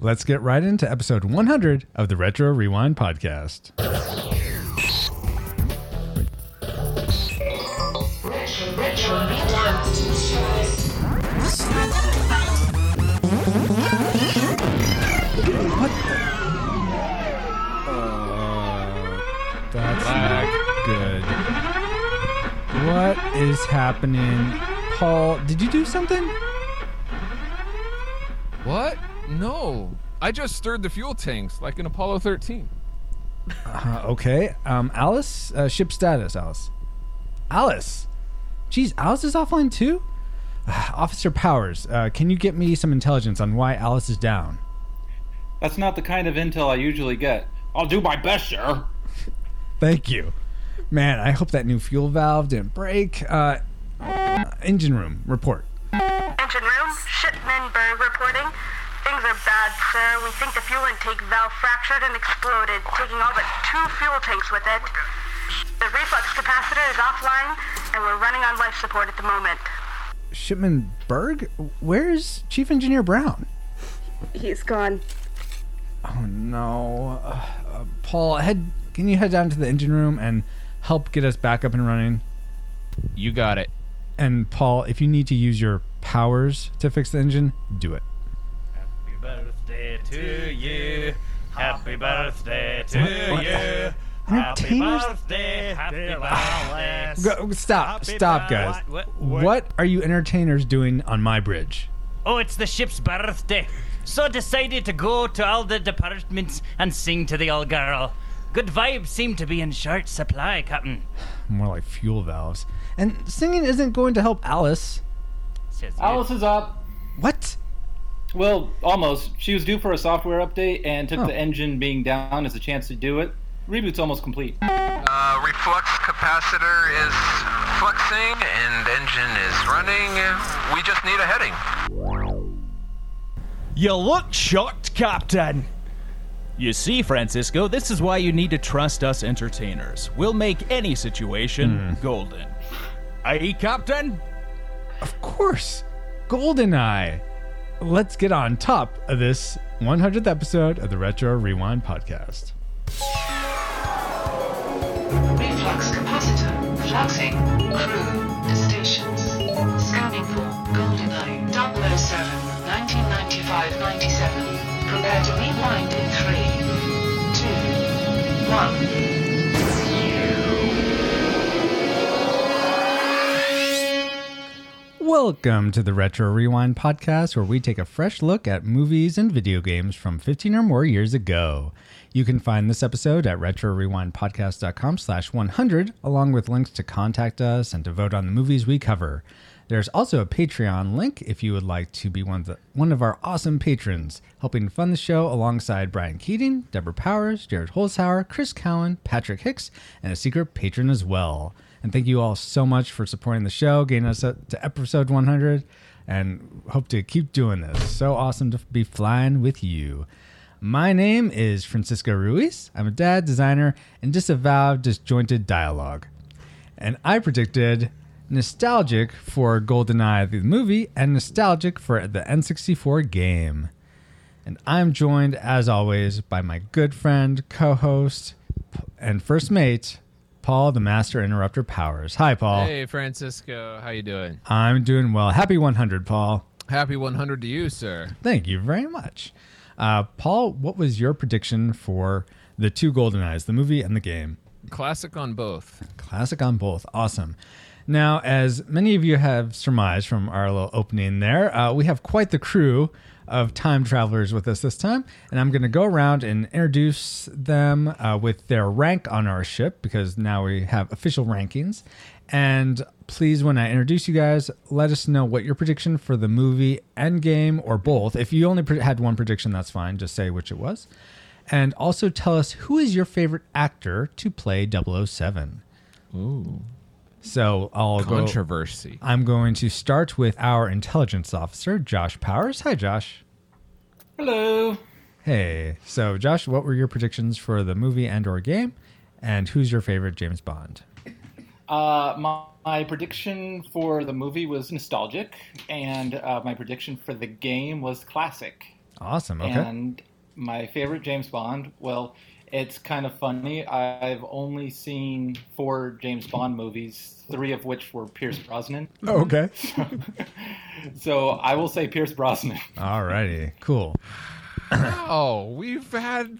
let's get right into episode 100 of the Retro Rewind podcast. What the? Uh, that's not good. What is happening? Paul, did you do something? What? No. I just stirred the fuel tanks like in Apollo 13. Uh, okay. Um, Alice, uh, ship status, Alice. Alice. Geez, Alice is offline too? Officer Powers, uh, can you get me some intelligence on why Alice is down? That's not the kind of intel I usually get. I'll do my best, sir. Thank you. Man, I hope that new fuel valve didn't break. Uh, engine room, report. Engine room, Shipmanberg reporting. Things are bad, sir. We think the fuel intake valve fractured and exploded, taking all but two fuel tanks with it. The reflux capacitor is offline, and we're running on life support at the moment. Shipman Berg? Where's Chief Engineer Brown? He's gone. Oh no. Uh, uh, Paul, head. Can you head down to the engine room and help get us back up and running? You got it. And Paul, if you need to use your powers to fix the engine, do it. Happy birthday to you. Happy birthday to What? What? you. Happy Entertainers? birthday, happy birthday. Go, stop, Happy stop, bir- guys. what- What, what- are you entertainers doing on my bridge? Oh, it's the ship's birthday. So decided to go to all the departments and sing to the old girl. Good vibes seem to be in short supply, Captain. More like fuel valves. And singing isn't going to help Alice. Says you. Alice is up. What? Well, almost. She was due for a software update and took Oh. the engine being down as a chance to do it. Reboot's almost complete. Uh, reflux capacitor is fluxing and engine is running. We just need a heading. You look shocked, Captain. You see, Francisco, this is why you need to trust us entertainers. We'll make any situation golden. Aye, Captain? Of course. GoldenEye. Let's get on top of this 100th episode of the Retro Rewind podcast. Reflux capacitor, fluxing, Welcome to the Retro Rewind podcast, where we take a fresh look at movies and video games from 15 or more years ago. You can find this episode at retrorewindpodcast.com slash 100, along with links to contact us and to vote on the movies we cover. There's also a Patreon link if you would like to be one of, the, one of our awesome patrons, helping fund the show alongside Brian Keating, Deborah Powers, Jared Holzhauer, Chris Cowan, Patrick Hicks, and a secret patron as well. And thank you all so much for supporting the show, getting us to episode 100, and hope to keep doing this. So awesome to be flying with you. My name is Francisco Ruiz. I'm a dad, designer, and disavowed disjointed dialogue. And I predicted nostalgic for GoldenEye the movie and nostalgic for the N64 game. And I'm joined, as always, by my good friend, co host, and first mate, Paul, the Master Interrupter Powers. Hi, Paul. Hey, Francisco. How you doing? I'm doing well. Happy 100, Paul. Happy 100 to you, sir. Thank you very much. Uh, Paul, what was your prediction for the two Golden Eyes, the movie and the game? Classic on both. Classic on both. Awesome. Now, as many of you have surmised from our little opening there, uh, we have quite the crew of time travelers with us this time, and I'm going to go around and introduce them uh, with their rank on our ship because now we have official rankings. And please, when I introduce you guys, let us know what your prediction for the movie Endgame or both. If you only pre- had one prediction, that's fine. Just say which it was. And also tell us who is your favorite actor to play 007. Ooh. So I'll go. Controversy. I'm going to start with our intelligence officer, Josh Powers. Hi, Josh. Hello. Hey. So, Josh, what were your predictions for the movie and/or game? And who's your favorite James Bond? Uh, my, my prediction for the movie was nostalgic, and uh, my prediction for the game was classic. Awesome. Okay. And my favorite James Bond, well, it's kind of funny. I've only seen four James Bond movies, three of which were Pierce Brosnan. Oh, okay. So I will say Pierce Brosnan. Alrighty. Cool. Oh, we've had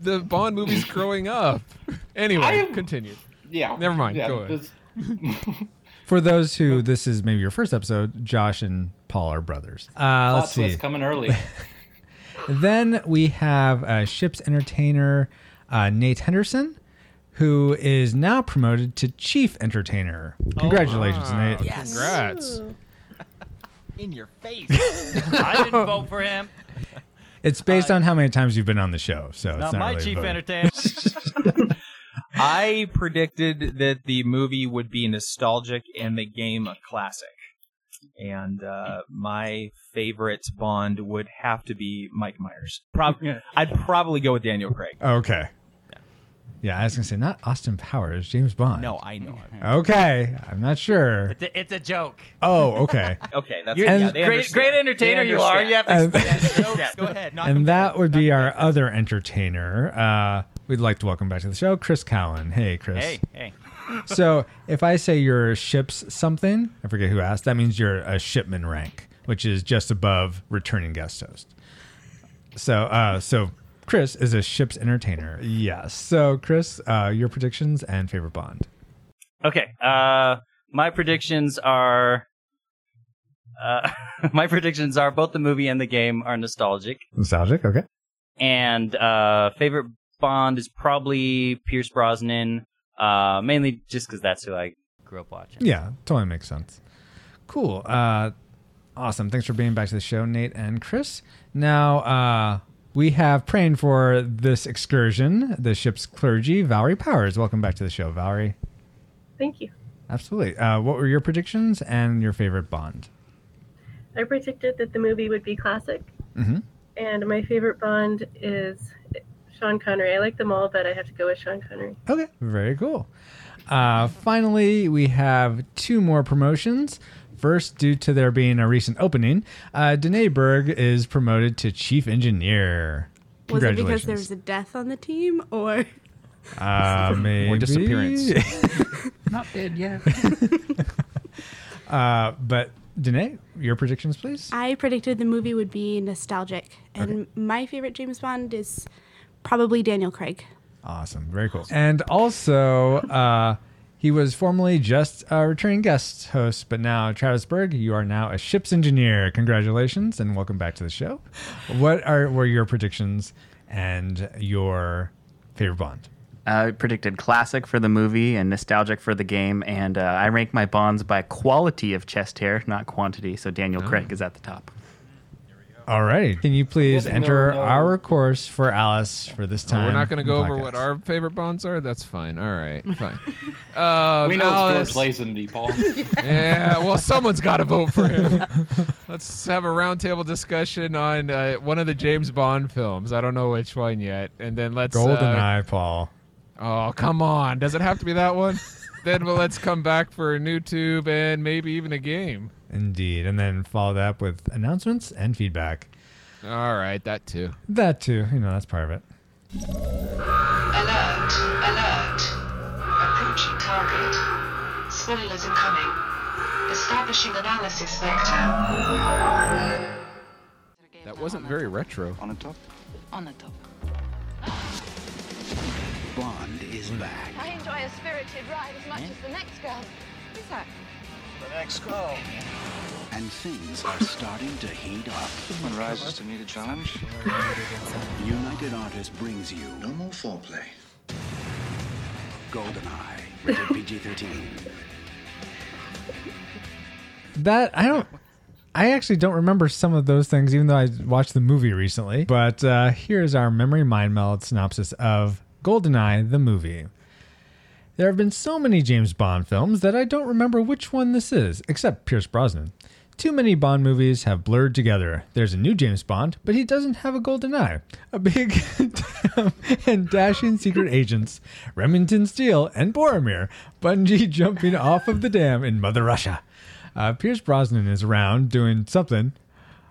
the Bond movies growing up. Anyway, I- continue. Yeah. Never mind, Yeah, go ahead. this- For those who this is maybe your first episode, Josh and Paul are brothers. Uh, let's see. coming early. Then we have uh, ship's entertainer uh, Nate Henderson, who is now promoted to chief entertainer. Congratulations, Nate. Yes. Congrats. In your face. I didn't vote for him. It's based on how many times you've been on the show, so it's Not not my really chief voted. entertainer. I predicted that the movie would be nostalgic and the game a classic. And uh, my favorite Bond would have to be Mike Myers. Prob- I'd probably go with Daniel Craig. Okay. Yeah, I was gonna say not Austin Powers, James Bond. No, I know. Okay, I'm not sure. It's a, it's a joke. Oh, okay. Okay, that's You're yeah, great, understand. great entertainer you are. You have to And- explain understand. Go ahead. knock and them that would be our other entertainer. Uh, we'd like to welcome back to the show, Chris Cowan. Hey, Chris. Hey, hey. So if I say you're ships something, I forget who asked. That means you're a shipman rank, which is just above returning guest host. So, uh, so Chris is a ship's entertainer. Yes. So, Chris, uh, your predictions and favorite Bond. Okay. Uh, my predictions are. Uh, my predictions are both the movie and the game are nostalgic, Nostalgic. Okay. and uh, favorite Bond is probably Pierce Brosnan, uh, mainly just because that's who I grew up watching. Yeah, totally makes sense. Cool. Uh, awesome. Thanks for being back to the show, Nate and Chris. Now, uh, we have praying for this excursion, the ship's clergy, Valerie Powers. Welcome back to the show, Valerie. Thank you. Absolutely. Uh, what were your predictions and your favorite Bond? I predicted that the movie would be classic, Mhm. and my favorite Bond is Sean Connery. I like them all, but I have to go with Sean Connery. Okay, very cool. Uh, finally, we have two more promotions. First, due to there being a recent opening, uh, Danae Berg is promoted to chief engineer. Was it because there was a death on the team, or Uh, maybe. disappearance. Not dead yet. uh, but Danae, your predictions, please. I predicted the movie would be nostalgic, and my favorite James Bond is probably Daniel Craig. Awesome, very cool. And also, uh, he was formerly just a returning guest host, but now Travis Berg, you are now a ship's engineer. Congratulations, and welcome back to the show. What are were your predictions and your favorite Bond? I predicted classic for the movie and nostalgic for the game, and uh, I rank my bonds by quality of chest hair, not quantity. So Daniel Craig is at the top. All right, can you please Yes, no, enter no. our course for Alice for this Oh, time? we're not going to go in the over what our favorite bonds are. That's fine. All right, fine. Uh, we know Alice- George Lazenby, Paul. Yeah, well, someone's got to vote for him. Let's have a roundtable discussion on uh, one of the James Bond films. I don't know which one yet, and then let's. Uh, GoldenEye, Paul. oh, come on! Does it have to be that one? Then well, let's come back for a new tube and maybe even a game. Indeed, and then follow that up with announcements and feedback. All right, that too. That too, you know, that's part of it. Alert, alert. Approaching target. Spoilers incoming. Establishing analysis vector. That wasn't very retro. On the top. On the top. Bond is back. I enjoy a spirited ride as much as the next girl. Who's that? The next girl. And things are starting to heat up. One rises to meet a challenge. United Artists brings you. No more foreplay. GoldenEye, rated PG-13. That I don't. I actually don't remember some of those things, even though I watched the movie recently. But uh, here's our memory mind meld synopsis of GoldenEye, the movie. There have been so many James Bond films that I don't remember which one this is, except Pierce Brosnan. Too many Bond movies have blurred together. There's a new James Bond, but he doesn't have a golden eye. A big and dashing secret agents, Remington Steele and Boromir, bungee jumping off of the dam in Mother Russia. Uh, Pierce Brosnan is around doing something.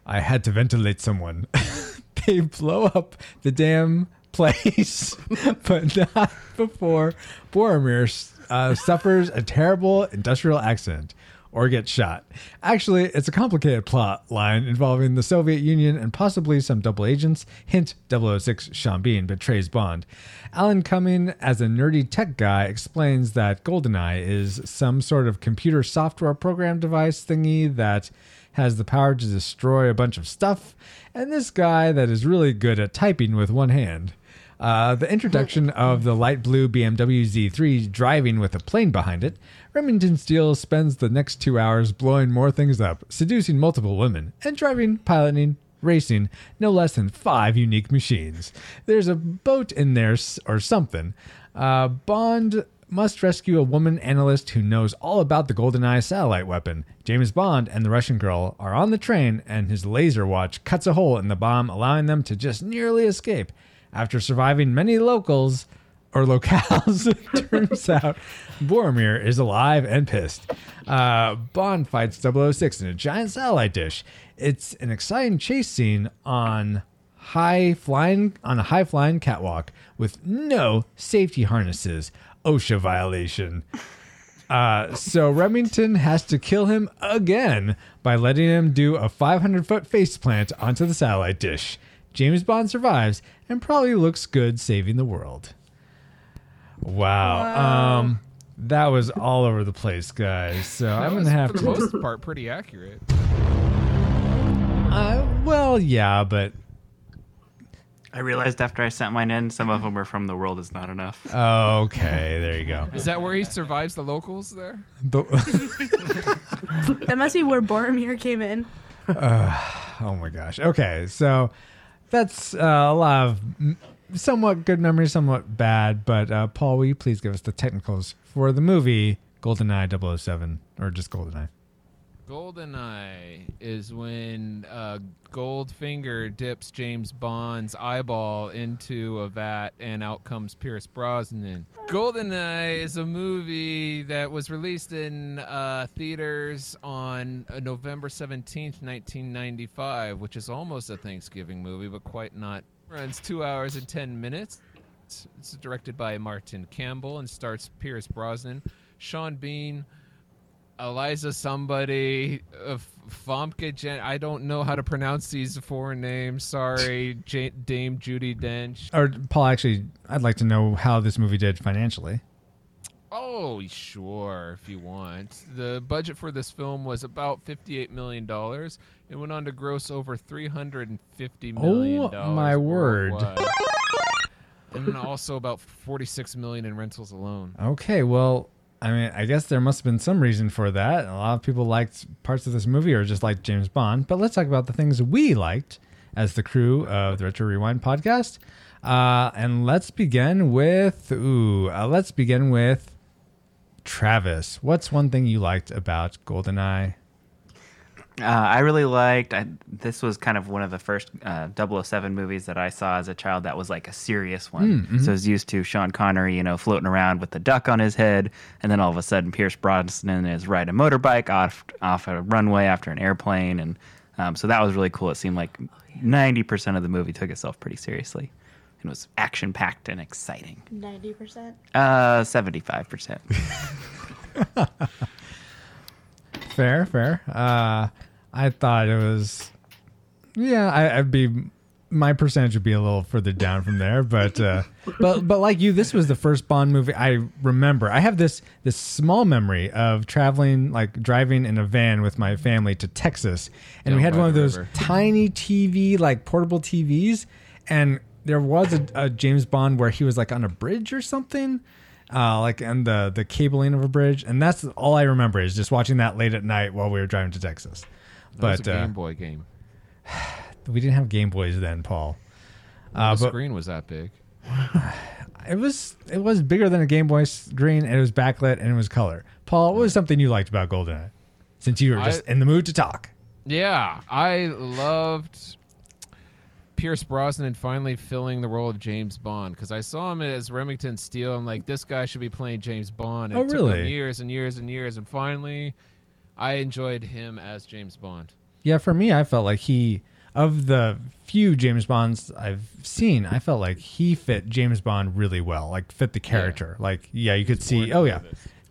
I had to ventilate someone. they blow up the damn place, but not before Boromir uh, suffers a terrible industrial accident or gets shot. Actually, it's a complicated plot line involving the Soviet Union and possibly some double agents. Hint 006 Sean Bean betrays Bond. Alan Cumming, as a nerdy tech guy, explains that GoldenEye is some sort of computer software program device thingy that has the power to destroy a bunch of stuff, and this guy that is really good at typing with one hand. Uh, the introduction of the light blue BMW Z3 driving with a plane behind it, Remington Steele spends the next two hours blowing more things up, seducing multiple women, and driving, piloting, racing no less than five unique machines. There's a boat in there or something. Uh, Bond must rescue a woman analyst who knows all about the GoldenEye satellite weapon. James Bond and the Russian girl are on the train, and his laser watch cuts a hole in the bomb, allowing them to just nearly escape. After surviving many locals or locales, it turns out Boromir is alive and pissed. Uh, Bond fights 006 in a giant satellite dish. It's an exciting chase scene on high flying on a high flying catwalk with no safety harnesses. OSHA violation. Uh, so Remington has to kill him again by letting him do a 500 foot faceplant onto the satellite dish. James Bond survives and probably looks good saving the world. Wow. Wow. Um, that was all over the place, guys. So That I'm gonna have for to. the most part pretty accurate. Uh, well, yeah, but I realized after I sent mine in, some of them were from The World Is Not Enough. okay, there you go. Is that where he survives the locals there? The- That must be where Boromir came in. Uh, oh my gosh. Okay, so that's uh, a lot of somewhat good memories, somewhat bad. But uh, Paul, will you please give us the technicals for the movie GoldenEye 007 or just GoldenEye? Goldeneye is when uh, Goldfinger dips James Bond's eyeball into a vat and out comes Pierce Brosnan. Goldeneye is a movie that was released in uh, theaters on uh, November 17th, 1995, which is almost a Thanksgiving movie, but quite not. Runs two hours and 10 minutes. It's, it's directed by Martin Campbell and starts Pierce Brosnan, Sean Bean, Eliza somebody, uh, Famke Jen. I don't know how to pronounce these foreign names. Sorry, J- Dame Judi Dench. Or Paul, actually, I'd like to know how this movie did financially. Oh, sure, if you want. The budget for this film was about $58 million. It went on to gross over $350 million. Oh, my word. and then also about 46 million in rentals alone. Okay, well, I mean, I guess there must have been some reason for that. A lot of people liked parts of this movie or just liked James Bond. But let's talk about the things we liked as the crew of the Retro Rewind podcast. Uh, and let's begin with ooh, uh, let's begin with Travis. What's one thing you liked about GoldenEye? Uh, I really liked. I, this was kind of one of the first uh, 007 movies that I saw as a child that was like a serious one. Mm, mhm. So I was used to Sean Connery, you know, floating around with the duck on his head, and then all of a sudden Pierce Brosnan is riding a motorbike off off a runway after an airplane, and um, so that was really cool. It seemed like 90% of the movie took itself pretty seriously, and was action packed and exciting. 90%. Uh, 75%. Fair, fair. Uh, I thought it was, yeah, I, I'd be, my percentage would be a little further down from there, but, uh, but, but like you, this was the first Bond movie I remember. I have this, this small memory of traveling, like driving in a van with my family to Texas, and we had one of those river. tiny TV, like portable TVs, and there was a, a James Bond where he was like on a bridge or something uh, like and the the cabling of a bridge, and that's all I remember is just watching that late at night while we were driving to Texas. That was But a uh, Game Boy game. we didn't have Game Boys then, Paul. Uh, the but screen was that big. it was it was bigger than a Game Boy screen, and it was backlit and it was color. Paul, what was something you liked about GoldenEye? Since you were just I- in the mood to talk. Yeah, I loved Pierce Brosnan finally filling the role of James Bond because I saw him as Remington Steele. I'm like, this guy should be playing James Bond. And Oh, it took him really? years and years and years, and finally, I enjoyed him as James Bond. Yeah, for me, I felt like he of the few James Bonds I've seen, I felt like he fit James Bond really well. Like fit the character. Like yeah, you could see. Oh yeah.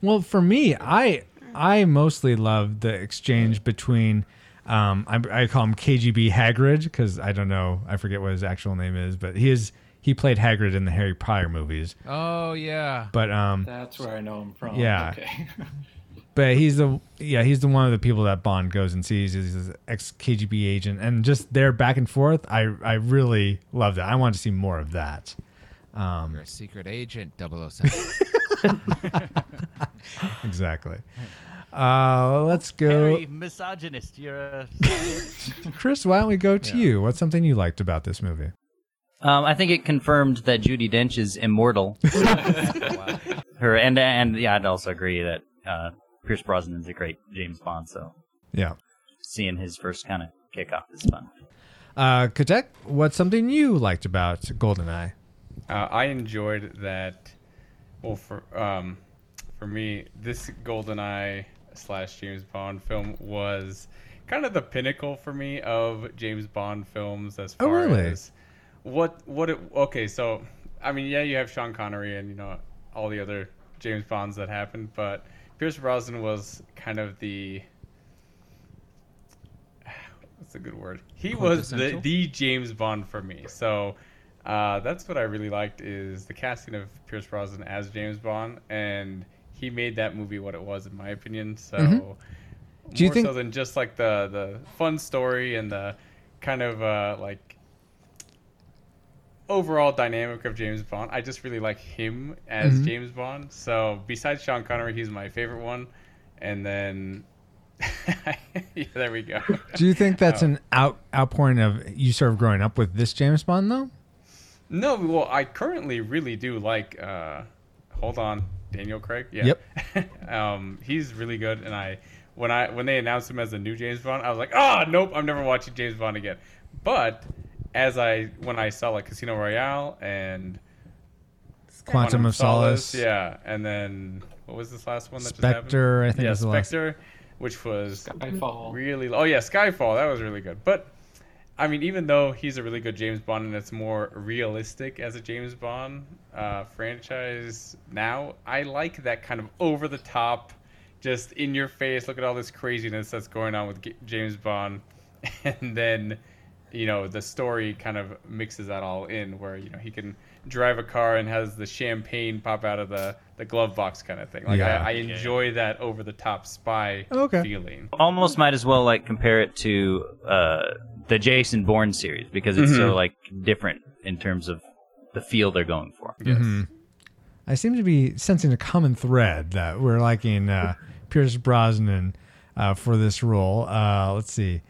Well, for me, I I mostly loved the exchange between. Um, I, I call him KGB Hagrid because I don't know, I forget what his actual name is, but he is he played Hagrid in the Harry Potter movies. Oh yeah. But um, That's where I know him from. Yeah. Okay. but he's the yeah he's the one of the people that Bond goes and sees. He's this ex KGB agent, and just their back and forth. I I really loved it. I want to see more of that. Um, You're a secret agent, 007. exactly. Uh, let's go, Very misogynist. You're a. Chris. Why don't we go to you? What's something you liked about this movie? Um, I think it confirmed that Judi Dench is immortal. Her and and yeah, I'd also agree that uh, Pierce Brosnan is a great James Bond. So Yeah. seeing his first kind of kick off is fun. Uh, Katek, what's something you liked about Goldeneye? Uh, I enjoyed that. Well, for um, for me, this GoldenEye slash James Bond film was kind of the pinnacle for me of James Bond films as Oh, far really? as what what it. Okay, so I mean, yeah, you have Sean Connery and you know all the other James Bonds that happened, but Pierce Brosnan was kind of the what's a good word? He was the the James Bond for me. So uh, that's what I really liked is the casting of Pierce Brosnan as James Bond, and he made that movie what it was in my opinion. So Mhm. Do you more think- so than just like the the fun story and the kind of uh, like overall dynamic of James Bond. I just really like him as Mhm. James Bond. So besides Sean Connery, he's my favorite one. And then yeah, there we go. Do you think that's Oh. an out outpouring of you sort of growing up with this James Bond though? No, well, I currently really do like. Uh, hold on, Daniel Craig. Yeah. Yep. um, he's really good, and I when I when they announced him as the new James Bond, I was like, oh nope, I'm never watching James Bond again. But as I when I saw like Casino Royale and Quantum of Solace. yeah, and then what was this last one that just happened? Spectre, I think yeah, was the last- Spectre, which was Skyfall. really. Oh yeah, Skyfall. That was really good, but. I mean, even though he's a really good James Bond and it's more realistic as a James Bond uh, franchise now, I like that kind of over the top, just in your face, look at all this craziness that's going on with G- James Bond. And then, you know, the story kind of mixes that all in where, you know, he can drive a car and has the champagne pop out of the, the glove box kind of thing. Like, Yeah. I, I enjoy that over the top spy Okay. feeling. Almost might as well like compare it to uh, the Jason Bourne series because it's so Mhm. like different in terms of the feel they're going for. mm-hmm I seem to be sensing a common thread that we're liking uh, Pierce Brosnan uh, for this role. Uh, let's see.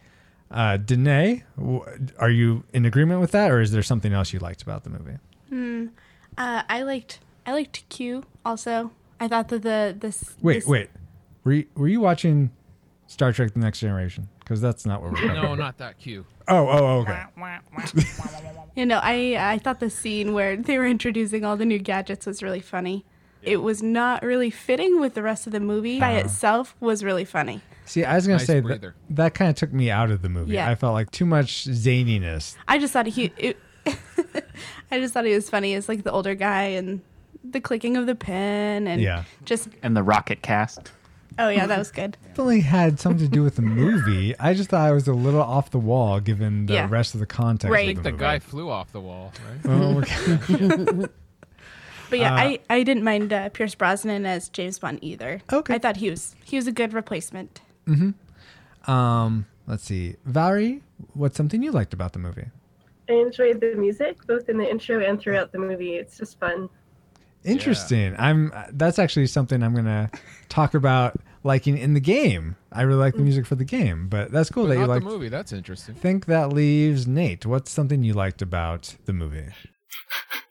Uh, Danae, w- are you in agreement with that, or is there something else you liked about the movie? Hmm. Uh, I liked I liked Q also. I thought that the this Wait, this- wait. Were you, were you watching Star Trek: The Next Generation? Because that's not what we're. no, covering. not that Q. Oh, oh, okay. You know, I I thought the scene where they were introducing all the new gadgets was really funny. It was not really fitting with the rest of the movie. By Uh-huh. itself was really funny. See, I was gonna Nice say that, breather. that kind of took me out of the movie. Yeah. I felt like too much zaniness. I just thought he it, I just thought he was funny as like the older guy and the clicking of the pen and Yeah. just And the rocket cast. oh yeah, that was good. Definitely had something to do with the movie. I just thought I was a little off the wall given the Yeah. rest of the context. Right. I Of think the the guy flew off the wall, right? Oh, okay. But yeah, Uh, I, I didn't mind uh, Pierce Brosnan as James Bond either. Okay. I thought he was he was a good replacement. Mm-hmm. Um, let's see, Valerie, what's something you liked about the movie? I enjoyed the music both in the intro and throughout the movie. It's just fun. Interesting. I'm. That's actually something I'm gonna talk about liking in the game. I really like the music for the game, but that's cool But that you like. the movie. That's interesting. think that leaves Nate. What's something you liked about the movie?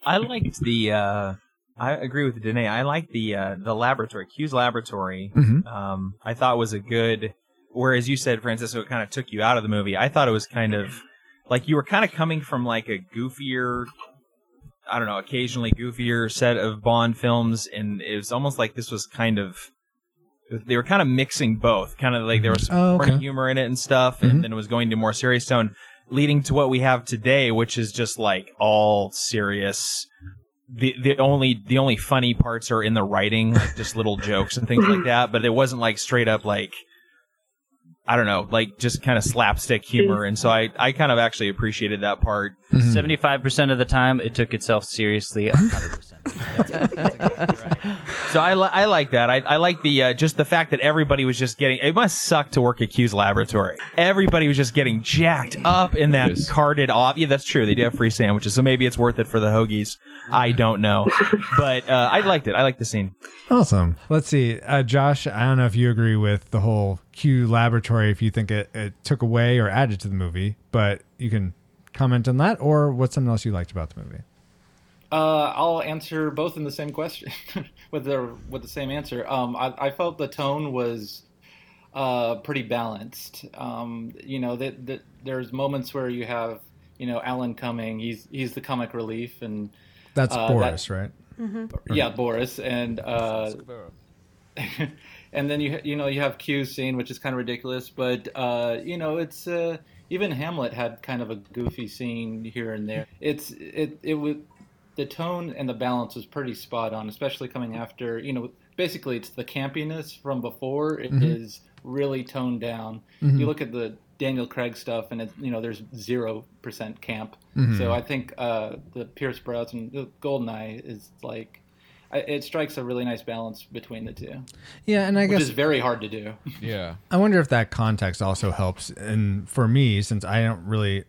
I liked the. Uh, I agree with Danae. I like the uh, the laboratory, Q's laboratory. Mhm. Um, I thought was a good. Whereas you said, Francisco, it kind of took you out of the movie. I thought it was kind of like you were kind of coming from like a goofier, I don't know, occasionally goofier set of Bond films, and it was almost like this was kind of they were kind of mixing both, kind of like there was Oh, okay. humor in it and stuff, and then it was going to more serious tone, leading to what we have today, which is just like all serious. The the only the only funny parts are in the writing, like just little jokes and things like that. But it wasn't like straight up like I don't know, like just kind of slapstick humor. And so I I kind of actually appreciated that part. Mm-hmm. 75 percent of the time, it took itself seriously. 100%. So I, li- I like that. I, I like the uh, just the fact that everybody was just getting. It must suck to work at Q's laboratory. Everybody was just getting jacked up in that carted off. Yeah, that's true. They do have free sandwiches, so maybe it's worth it for the hoagies. I don't know, but uh, I liked it. I liked the scene. Awesome. Let's see, uh, Josh. I don't know if you agree with the whole Q laboratory. If you think it, it took away or added to the movie, but you can comment on that, or what's something else you liked about the movie? Uh, I'll answer both in the same question with the with the same answer. Um, I, I felt the tone was uh, pretty balanced. Um, you know, that that there's moments where you have you know Alan Cumming. He's he's the comic relief, and That's uh, Boris, that- right? Yeah, Boris, and uh, and then you you know you have Q's scene, which is kind of ridiculous, but uh, you know it's uh, even Hamlet had kind of a goofy scene here and there. It's it it was the tone and the balance was pretty spot on, especially coming after you know basically it's the campiness from before. It is Mhm. really toned down. Mhm. You look at the Daniel Craig stuff, and it, you know there's zero percent camp. Mhm. So I think uh, the Pierce Brosnan, the Goldeneye, is like it strikes a really nice balance between the two. Yeah, and I which guess it's very hard to do. Yeah. I wonder if that context also helps. And for me, since I don't really,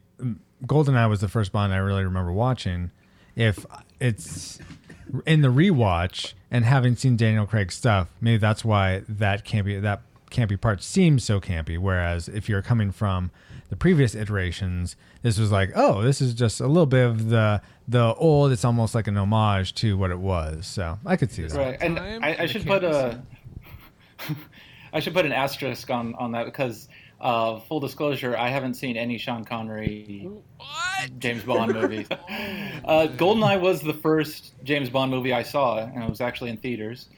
Goldeneye was the first Bond I really remember watching. If it's in the rewatch and having seen Daniel Craig's stuff, maybe that's why that campy that campy part seems so campy. Whereas if you're coming from the previous iterations, this was like, oh, this is just a little bit of the the old. It's almost like an homage to what it was. So I could see that. Right, and I, I should put a, I should put an asterisk on on that because, uh, full disclosure, I haven't seen any Sean Connery James Bond movies. uh, Goldeneye was the first James Bond movie I saw, and it was actually in theaters.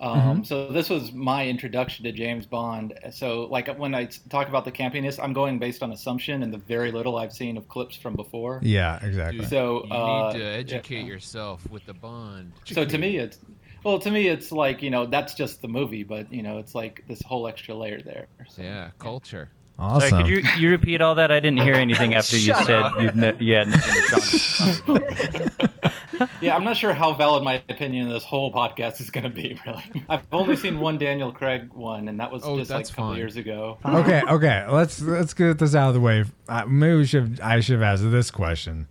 Um, Mhm. So this was my introduction to James Bond. So like when I talk about the campiness, I'm going based on assumption and the very little I've seen of clips from before. Yeah, exactly. So you uh, need to yeah. educate yourself with the Bond. So to me, it's well, to me, it's like you know that's just the movie, but you know it's like this whole extra layer there. So, yeah, culture. Awesome. Sorry, could you you repeat all that? I didn't hear anything after you said up. you've ne- you had never Sean. yeah, I'm not sure how valid my opinion of this whole podcast is going to be. Really, I've only seen one Daniel Craig one, and that was Oh, just like a couple fine. years ago. okay, okay. Let's let's get this out of the way. Uh, maybe we should. I should have asked this question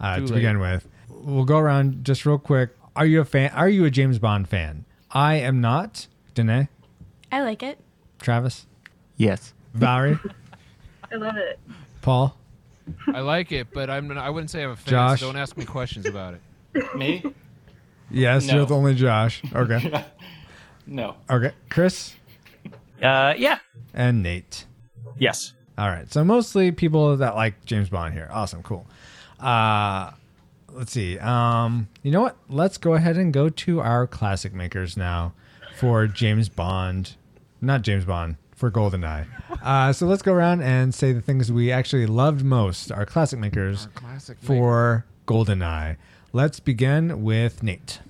uh, to late. begin with. We'll go around just real quick. Are you a fan? Are you a James Bond fan? I am not. Danae, I like it. Travis, Yes. Valerie, I love it. Paul. I like it, but I'm. I wouldn't say I'm a fan. Josh? So don't ask me questions about it. Me? Yes, No. you're the only Josh. Okay. No. okay. Chris Uh, yeah. and Nate. Yes. All right. So mostly people that like James Bond here. Awesome. Cool. Uh, let's see. Um, you know what? Let's go ahead and go to our classic makers now for James Bond. Not James Bond for GoldenEye. Uh, so let's go around and say the things we actually loved most. Our classic makers classic for GoldenEye. Let's begin with Nate.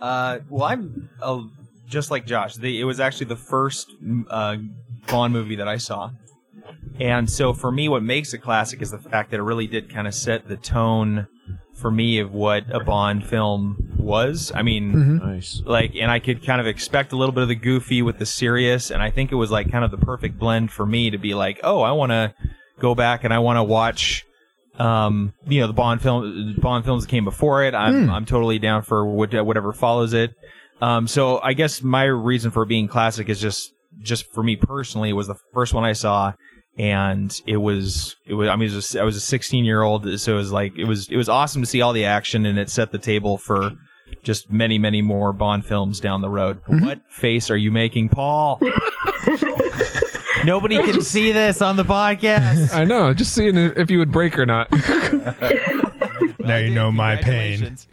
Uh, well, I'm uh, just like Josh. The, it was actually the first uh, Bond movie that I saw, and so for me, what makes it classic is the fact that it really did kind of set the tone for me of what a Bond film was. I mean, Mhm. Nice. like, and I could kind of expect a little bit of the goofy with the serious, and I think it was like kind of the perfect blend for me to be like, oh, I want to go back and I want to watch um, you know, the Bond film, Bond films that came before it. I'm, Hmm. I'm totally down for what, whatever follows it. Um, so I guess my reason for being classic is just, just for me personally, it was the first one I saw, and it was, it was. I mean, it was I was a 16 year old, so it was like it was, it was awesome to see all the action, and it set the table for just many, many more Bond films down the road. What face are you making, Paul? Nobody can see this on the podcast. I know. Just seeing if you would break or not. Now you know my pain.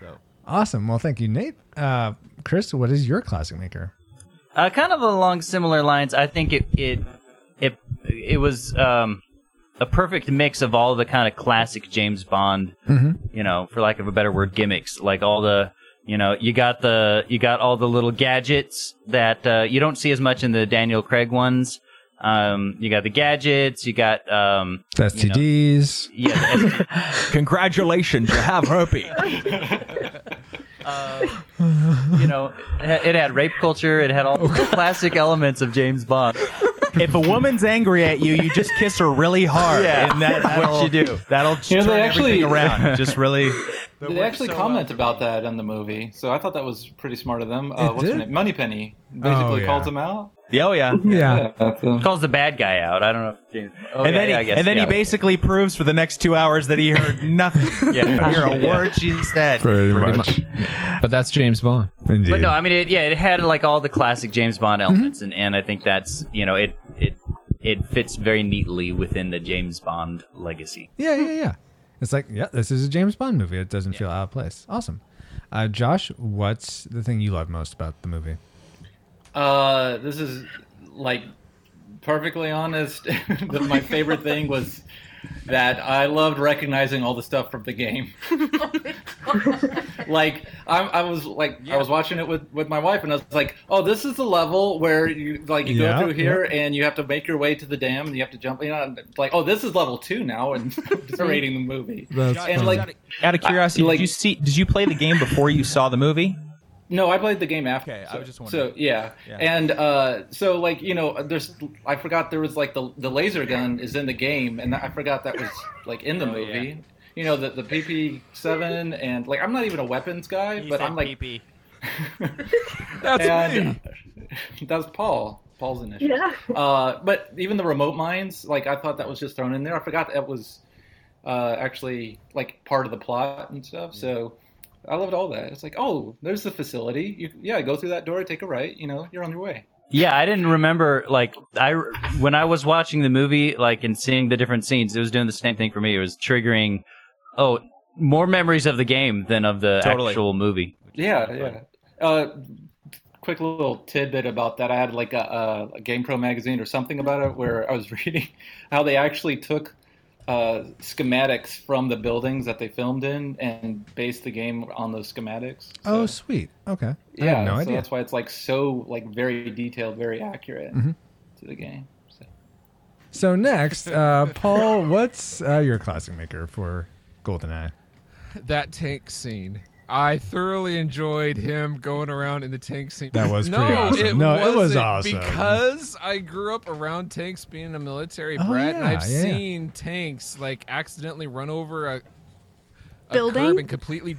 so Awesome. Well, thank you, Nate. Uh, Chris, what is your classic maker? Uh, kind of along similar lines. I think it it it it was um, a perfect mix of all the kind of classic James Bond, Mhm. you know, for lack of a better word, gimmicks. Like all the, you know, you got the you got all the little gadgets that uh, you don't see as much in the Daniel Craig ones. Um, you got the gadgets. You got um, The STDs. yeah, the STDs. Congratulations, you have herpes. you know, it had rape culture. It had all the classic elements of James Bond. if a woman's angry at you, you just kiss her really hard. Yeah, and that, that's what you do. That'll You know, turn actually- everything around. Just really. They actually comment about that in the movie, so I thought that was pretty smart of them. Uh, It what's her did? name? Moneypenny basically yeah. calls him out. Oh yeah. Yeah. that's, uh, Calls the bad guy out. I don't know. If James, oh, and yeah, then, yeah, I he, guess, and then yeah. he basically proves for the next two hours that he heard nothing. Yeah. hear a word she said. Pretty, much. But that's James Bond. Indeed. But no, I mean, it, yeah, it had like all the classic James Bond Mm-hmm. elements, and, and I think that's you know it it it fits very neatly within the James Bond legacy. Yeah, yeah, yeah. It's like, yeah, this is a James Bond movie. It doesn't feel out of place. Awesome. Uh, Josh, what's the thing you love most about the movie? Uh, this is like perfectly honest. the- my favorite thing was that I loved recognizing all the stuff from the game. like I, I was like I was watching it with, with my wife, and I was like, "Oh, this is the level where you like you Yeah, go through here, yeah. and you have to make your way to the dam, and you have to jump. You know, like, oh, this is level two now, and just rating the movie. That's and like, Out of curiosity, I- like- did you see? Did you play the game before you saw the movie? No, I played the game after. Okay, I so, was just So yeah. Yeah. and uh, so like you know, there's I forgot there was like the the laser gun is in the game, and I forgot that was like in the Oh, movie. You know, the the PP seven and like I'm not even a weapons guy, but I'm like That's and, That's Paul. Paul's initial. Yeah. Uh, but even the remote mines, like I thought that was just thrown in there. I forgot that was uh, actually like part of the plot and stuff. So I loved all that. It's like, oh, there's the facility. You, yeah, go through that door, take a right. You know, you're on your way. Yeah, I didn't remember like I when I was watching the movie, like and seeing the different scenes, it was doing the same thing for me. It was triggering, oh, more memories of the game than of the Totally. actual movie. Yeah, yeah. Uh, quick little tidbit about that. I had like a, a GamePro magazine or something about it where I was reading how they actually took uh, schematics from the buildings that they filmed in and based the game on those schematics. Oh, sweet. Okay. I yeah, had no so idea. that's why it's like so like very detailed, very accurate Mhm. to the game. So next, uh, Paul, what's uh, your classic maker for GoldenEye? that tank scene. I thoroughly enjoyed him going around in the tank scene. That was no, pretty awesome. It No, it was awesome. because I grew up around tanks, being a military Oh, brat, and yeah, I've yeah, yeah. seen tanks like accidentally run over a, a Building? curb and completely.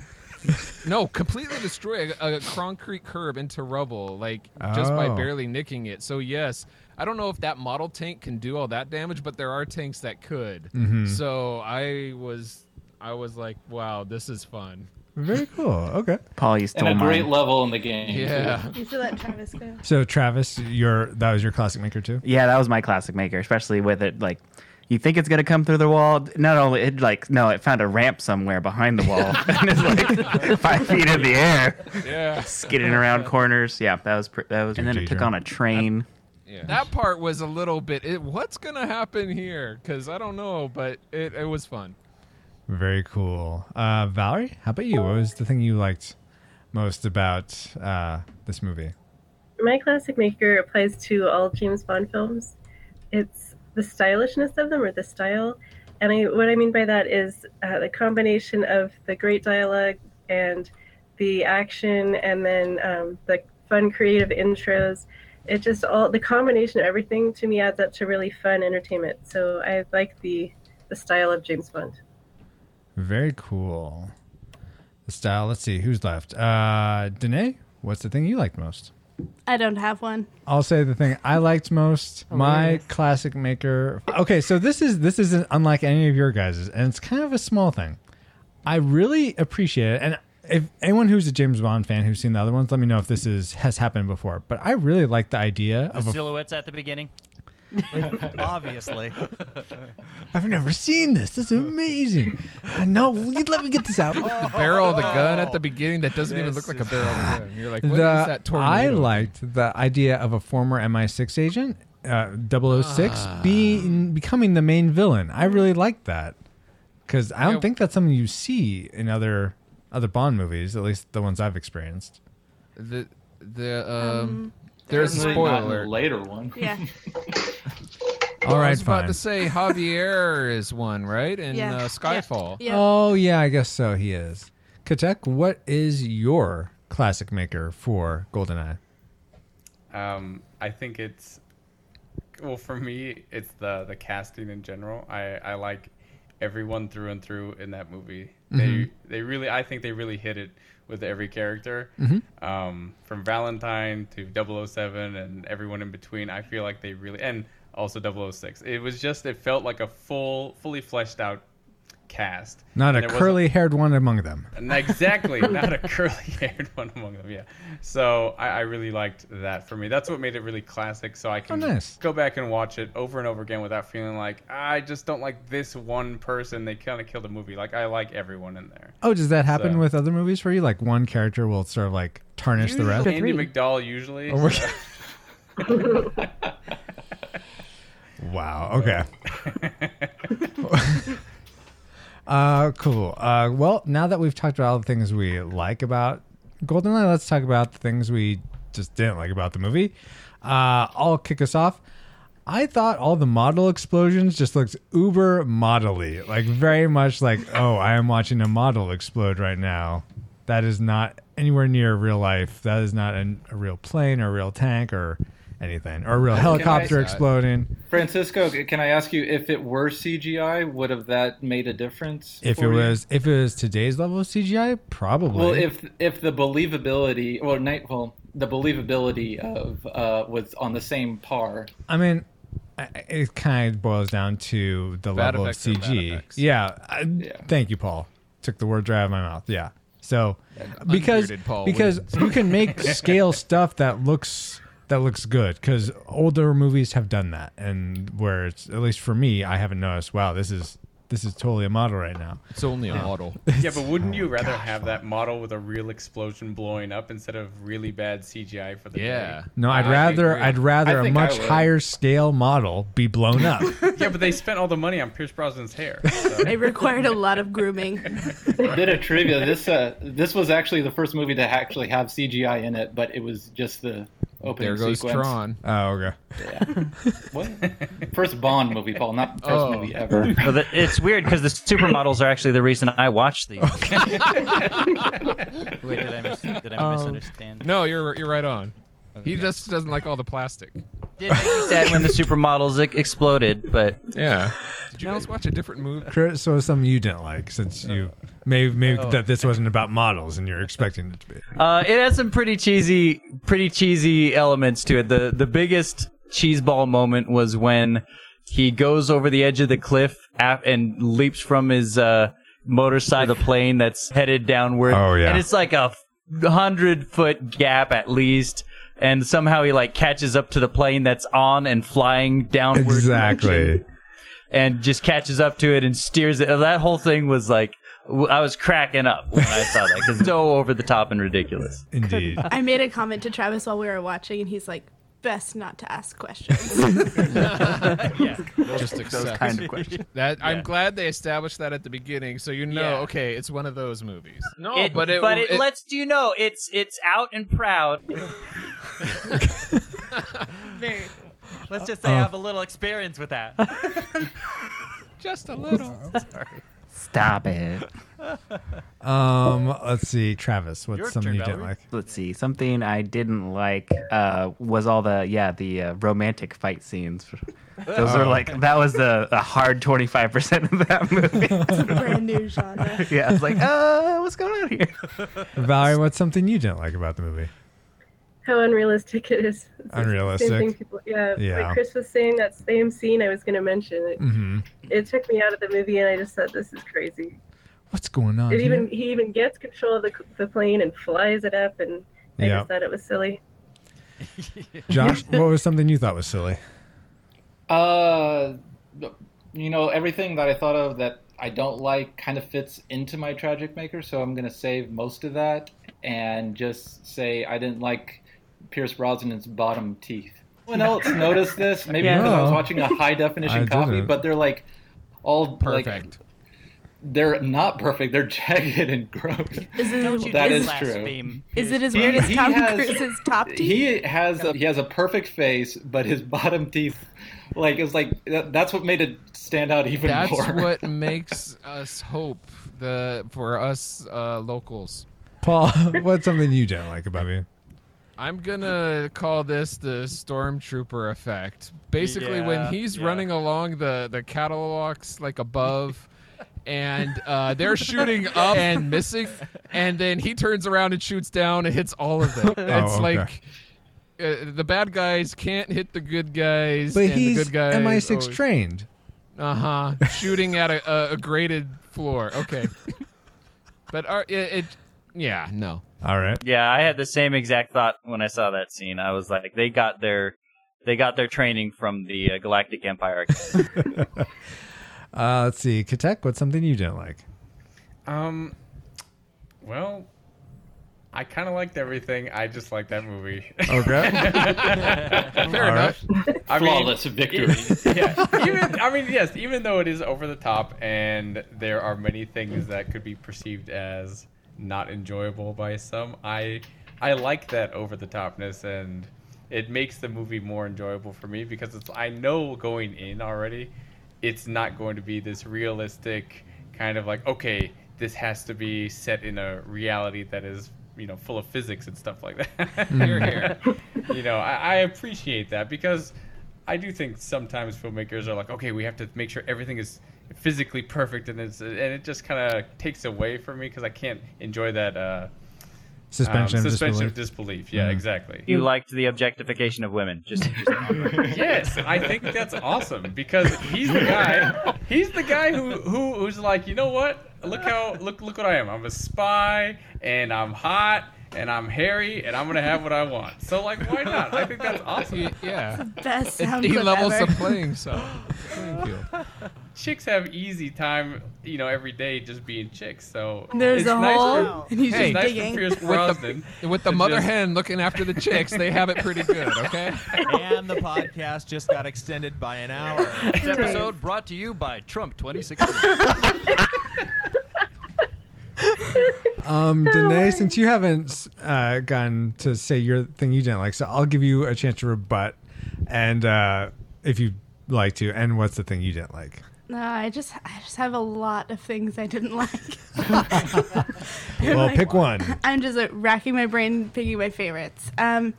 no, completely destroy a, a concrete curb into rubble, like just by Oh. barely nicking it. So yes, I don't know if that model tank can do all that damage, but there are tanks that could. Mhm. So I was, I was like, wow, this is fun. Very cool. Okay. Paul, you stole And a great mine. level in the game. Yeah. You should let Travis go. So Travis, your that was your classic maker too. Yeah, that was my classic maker, especially with it like you think it's gonna come through the wall. Not only it like no, it found a ramp somewhere behind the wall and it's like five feet in the air, Yeah. skidding around corners. Yeah, that was pr- that was. And then it took on a train. Yeah. That part was a little bit. It, what's gonna happen here? Because I don't know, but it, it was fun. Very cool. Uh, Valerie, how about you? What was the thing you liked most about uh, this movie? My classic maker applies to all James Bond films. It's the stylishness of them or the style. And I, what I mean by that is uh, the combination of the great dialogue and the action and then um, the fun creative intros. It just all the combination of everything to me adds up to really fun entertainment. So I like the the style of James Bond. Very cool. The style. Let's see who's left. Uh, Danae, what's the thing you liked most? I don't have one. I'll say the thing I liked most. My Hilarious. classic maker. Okay, so this is this isn't unlike any of your guys's, and it's kind of a small thing. I really appreciate it, and if anyone who's a James Bond fan who's seen the other ones, let me know if this is has happened before. But I really like the idea The of a silhouettes at the beginning. Obviously. I've never seen this. This is amazing. Uh, no, you let me get this out. The barrel of the gun at the beginning that doesn't even look like a barrel of the gun. You're like, what is The- that tornado? I liked the idea of a former MI6 agent, uh, 006, Ah. being becoming the main villain. I really liked that because I don't Yeah. think that's something you see in other other Bond movies, at least the ones I've experienced. The the um, Um, there's a Certainly not in spoiler. later one. Yeah. All I right, was about fine. to say Javier is one, right? In Yeah. uh, Skyfall. Yeah. Oh yeah, I guess so. He is. Katek, what is your classic maker for GoldenEye? Um, I think it's well for me. It's the the casting in general. I I like everyone through and through in that movie. They they really I think they really hit it with every character. Mhm. Um, from Valentine to 007 and everyone in between. I feel like they really and also 006. It was just it felt like a full fully fleshed out cast. Not a curly haired one among them. Exactly, not a curly haired one among them. Yeah, so I, I really liked that. For me, that's what made it really classic. So I oh, can Oh, nice. go back and watch it over and over again without feeling like ah, I just don't like this one person. They kind of killed the movie. Like I like everyone in there. Oh, does that happen So- with other movies for you? Like one character will sort of like tarnish the rest. Andie MacDowell usually. Oh, so- Wow. Okay. Uh, cool. Uh, well, now that we've talked about all the things we like about GoldenEye, let's talk about the things we just didn't like about the movie. Uh, I'll kick us off. I thought all the model explosions just looked uber modelly, like very much like, oh, I am watching a model explode right now. That is not anywhere near real life. That is not an, a real plane or a real tank or anything, or a real Can I- helicopter exploding. Francisco, can I ask you if it were CGI, would have that made a difference? If it you? was if it was today's level of CGI, probably. Well, if if the believability well, night, well, the believability of uh, was on the same par. I mean, I- I- it kind of boils down to the Bad level of effects are bad CG. Yeah, I- Thank you, Paul. Took the word right out of my mouth. Yeah. So because Paul because wins. you can make scale stuff that looks that looks good because older movies have done that, and where it's at least for me, I haven't noticed. Wow, this is this is totally a model right now. It's only a Yeah. model. Yeah, but wouldn't Oh, you rather have that model with a real explosion blowing up instead of really bad CGI for the Yeah. day? No, I'd I rather. I'd rather a much higher scale model be blown up. yeah, but they spent all the money on Pierce Brosnan's hair. so- It required a lot of grooming. Bit of trivia: this uh, this was actually the first movie to actually have CGI in it, but it was just the opening There goes sequence. Tron. Oh, okay. Yeah. what? First Bond movie, Paul, not first Oh. movie ever. Well, the, it's weird because the supermodels are actually the reason I watch these. Wait, did I, mis- did I Um, misunderstand? No, you're you're right on. He just doesn't like all the plastic. Did make me sad when the supermodels e- exploded, but Yeah. Did you guys watch a different movie? Chris, so something you didn't like since you maybe maybe Oh. that this wasn't about models and you're expecting it to be. Uh, it has some pretty cheesy, pretty cheesy elements to it. The the biggest cheeseball moment was when he goes over the edge of the cliff af- and leaps from his uh, motorcycle, the plane that's headed downward. Oh, yeah. and it's like a hundred foot gap at least. And somehow he like catches up to the plane that's on and flying downward. Exactly. And just catches up to it and steers it. That whole thing was like, I was cracking up when I saw that because so over the top and ridiculous. Indeed. I made a comment to Travis while we were watching, and he's like, "Best not to ask questions." yeah, Just accept kind of questions. That I'm Yeah. glad they established that at the beginning, so you know, Yeah. okay, it's one of those movies. No, It- but it, but it, lets you know it's it's out and proud. Very. Let's just say I have a little experience with that. just a little. Stop it. Um, let's see, Travis, what's Your something turn, you didn't Valerie. like? Let's see. Something I didn't like uh, was all the yeah the uh, romantic fight scenes. Those Oh. like that was the a hard twenty five percent of that movie. Brand new genre. yeah, I was like, uh, what's going on here? Valerie, what's something you didn't like about the movie? How unrealistic it is. It's Unrealistic? Same thing people, yeah, Yeah. Like Chris was saying, that same scene I was going to mention. It, Mhm. it took me out of the movie, and I just thought this is crazy. What's going on? It here? even he even gets control of the the plane and flies it up, and I Yeah. just thought it was silly. Josh, what was something you thought was silly? Uh, you know, everything that I thought of that I don't like kind of fits into my tragic maker, so I'm going to save most of that and just say I didn't like Pierce Brosnan's bottom teeth. Anyone else notice this? Maybe Yeah. because I was watching a high definition copy, didn't. but they're like all like Perfect. they're not perfect. They're jagged and gross. Is it, That is, is true. Blaspheme. is it as He- weird as he Tom has- Cruise's top teeth? He has a, he has a perfect face, but his bottom teeth, like it's like that, that's what made it stand out even That's more. That's what makes us hope the for us uh, locals. Paul, what's something you don't like about me? I'm gonna call this the stormtrooper effect. Basically, when he's yeah. running along the the cattle walks like above, and uh, they're shooting up and missing, and then he turns around and shoots down and hits all of them. It's okay. like uh, the bad guys can't hit the good guys, But and he's the good guys. MI6 trained. Uh huh. Shooting at a, a, a graded floor. Okay. but are, it, it, yeah, no. All right. Yeah, I had the same exact thought when I saw that scene. I was like, they got their they got their training from the uh, Galactic Empire. Uh, let's see. Katek, what's something you don't like? Um, well, I kind of liked everything. I just like that movie. Okay. Fair All enough. I mean, Flawless victory. yeah, even I mean, yes, even though it is over the top and there are many things that could be perceived as not enjoyable by some, I I like that over the topness and it makes the movie more enjoyable for me because it's I know going in already, it's not going to be this realistic kind of like okay, this has to be set in a reality that is you know full of physics and stuff like that. Here, here. Mm-hmm. you know, I, I appreciate that because I do think sometimes filmmakers are like, okay, we have to make sure everything is physically perfect, and it's and it just kind of takes away from me because I can't enjoy that uh, Suspension um, of suspension disbelief. of disbelief. Yeah, Mhm. exactly. you liked the objectification of women. Just, just yes, I think that's awesome because he's the guy. He's the guy who, who who's like, you know what? Look how look look what I am. I'm a spy and I'm hot and I'm hairy and I'm gonna have what I want. So like, why not? I think that's awesome. Y- yeah. Best It sound he levels ever. the playing so playing field. Chicks have easy time, you know, every day just being chicks. So There's it's a nice hole, for, and he's it's just nice digging. for Pierce With the, with the mother just- hen looking after the chicks, they have it pretty good, okay? and the podcast just got extended by an hour. This episode brought to you by Trump 2016. Um, Danae, since you haven't uh, gotten to say your thing you didn't like, so I'll give you a chance to rebut, and uh, if you'd like to, and what's the thing you didn't like? No, I just I just have a lot of things I didn't like. Well, Like, pick one. I'm just racking my brain picking my favorites. Um,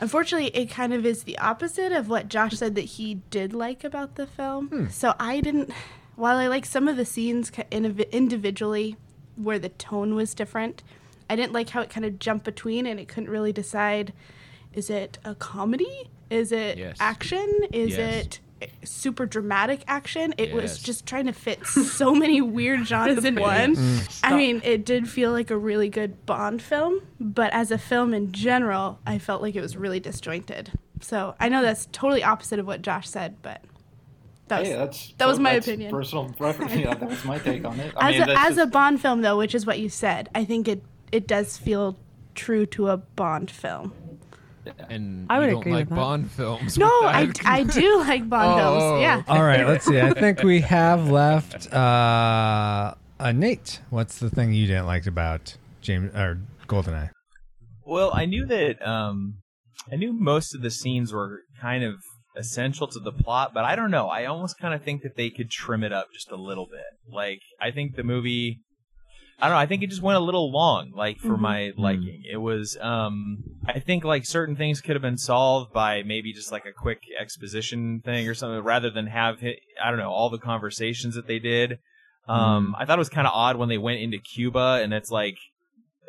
unfortunately, it kind of is the opposite of what Josh said that he did like about the film. So I didn't. While I like some of the scenes individually, where the tone was different, I didn't like how it kind of jumped between, and it couldn't really decide: is it a comedy? Is it Yes. action? Is Yes. it super dramatic action? It was just trying to fit so many weird genres in one. Mm. I mean, it did feel like a really good Bond film, but as a film in general, I felt like it was really disjointed. So I know that's totally opposite of what Josh said, but that was, Hey, that's that was my that's opinion. Personal preference. Yeah, that was my take on it. I as mean, a, that's as a Bond film, though, which is what you said, I think it it does feel true to a Bond film. And I would you don't agree like with that. Bond films. No, I. I do like Bond Oh, films. Yeah. All right, let's see. I think we have left uh, uh, Nate. What's the thing you didn't like about James or Goldeneye? Well, I knew that um, I knew most of the scenes were kind of essential to the plot, but I don't know. I almost kind of think that they could trim it up just a little bit. Like I think the movie I don't know, I think it just went a little long like for Mhm. my liking. It was um I think like certain things could have been solved by maybe just like a quick exposition thing or something rather than have I don't know, all the conversations that they did. Um I thought it was kind of odd when they went into Cuba and it's like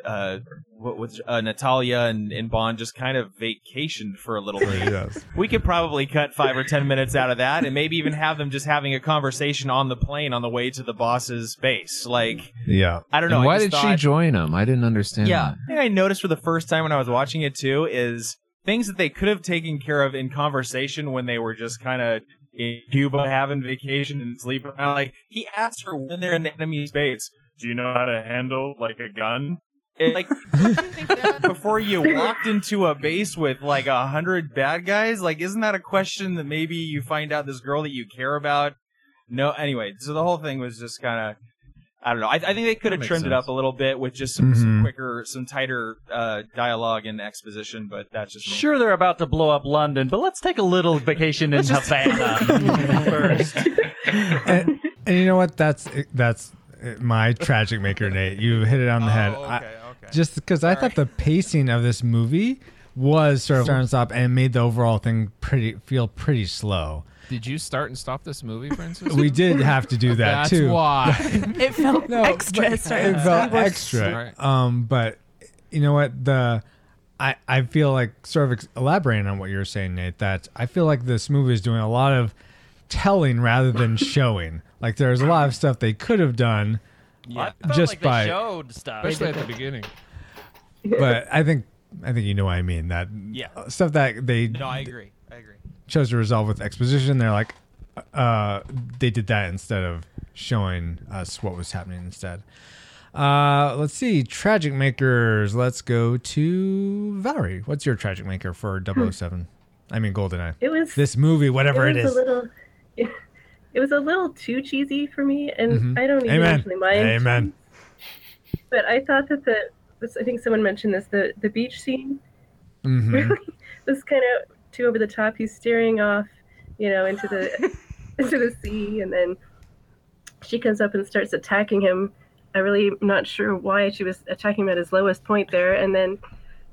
uh, what was uh, Natalia and, and Bond just kind of vacationed for a little bit. yes. We could probably cut five or ten minutes out of that, and maybe even have them just having a conversation on the plane on the way to the boss's base. Like, Yeah. I don't know. And why just did she join him? I didn't understand. Yeah, that. I I noticed for the first time when I was watching it too is things that they could have taken care of in conversation when they were just kind of in Cuba having vacation and sleeping around. Like he asked her when they're in the enemy's base, "Do you know how to handle like a gun?" And, like before you walked into a base with like a hundred bad guys, like isn't that a question that maybe you find out this girl that you care about? No, anyway, so the whole thing was just kind of. I don't know. I, I think they could have makes trimmed it up a little bit with just some, some Mhm. quicker, some tighter uh, dialogue and exposition, but that's just me. Sure, they're about to blow up London, but let's take a little vacation in Havana first. and, and you know what? That's that's my tragic maker, Nate. You hit it on the head. I- Just because I thought the pacing of this movie was sort of start and stop and made the overall thing pretty feel pretty slow. Did you start and stop this movie, Francis? We did have to do that That's too. why. It felt extra. sorry. it felt It extra. Right. Um, but you know what? The I I feel like sort of elaborating on what you were saying, Nate. That I feel like this movie is doing a lot of telling rather than showing. Like there's a lot of stuff they could have done. I just like by they showed stuff. Especially at the beginning. but I think I think you know what I mean. That Yeah. stuff that they No, I agree. I agree. chose to resolve with exposition. They're like, uh, they did that instead of showing us what was happening instead. Uh, let's see, tragic makers. Let's go to Valerie. What's your tragic maker for 007? I mean, Goldeneye. It was this movie, whatever it is. it, was is. A little, it was a little too cheesy for me, and Mhm. I don't even Amen. actually mind. Amen. But I thought that the this, I think someone mentioned this the the beach scene Mhm. really was kind of too over the top. He's staring off, you know, into the into the sea, and then she comes up and starts attacking him. I really am not sure why she was attacking him at his lowest point there, and then,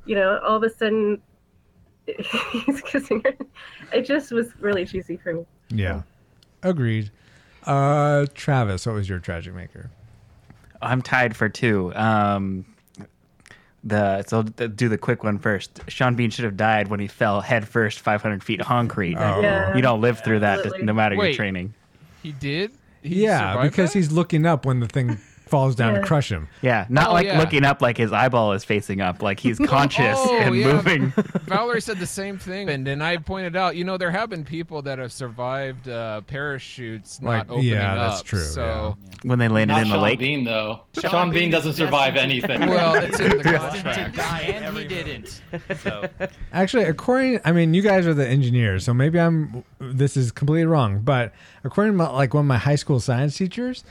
you know, all of a sudden he's kissing her. It just was really cheesy for me. Yeah, agreed. Uh, Travis, what was your tragic maker? I'm tied for two. Um, the so th- do the quick one first. Sean Bean should have died when he fell headfirst 500 feet concrete. Oh. Yeah. You don't live through that Absolutely. no matter your training. He did. He yeah, because that? he's looking up when the thing falls down Yeah. to crush him. Yeah, not Oh, like yeah. looking up like his eyeball is facing up, like he's conscious Oh, and yeah. moving. Valerie said the same thing, and then I pointed out, you know, there have been people that have survived uh, parachutes not Like, opening yeah, that's true, So, when they landed Not in the Sean lake. Bean though. Sean Sean, Bean, Bean doesn't survive destined anything. well, it's in the contract. to die, and he didn't. So. Actually, according, I mean, you guys are the engineers, so maybe I'm. This is completely wrong, but according to my, like one of my high school science teachers,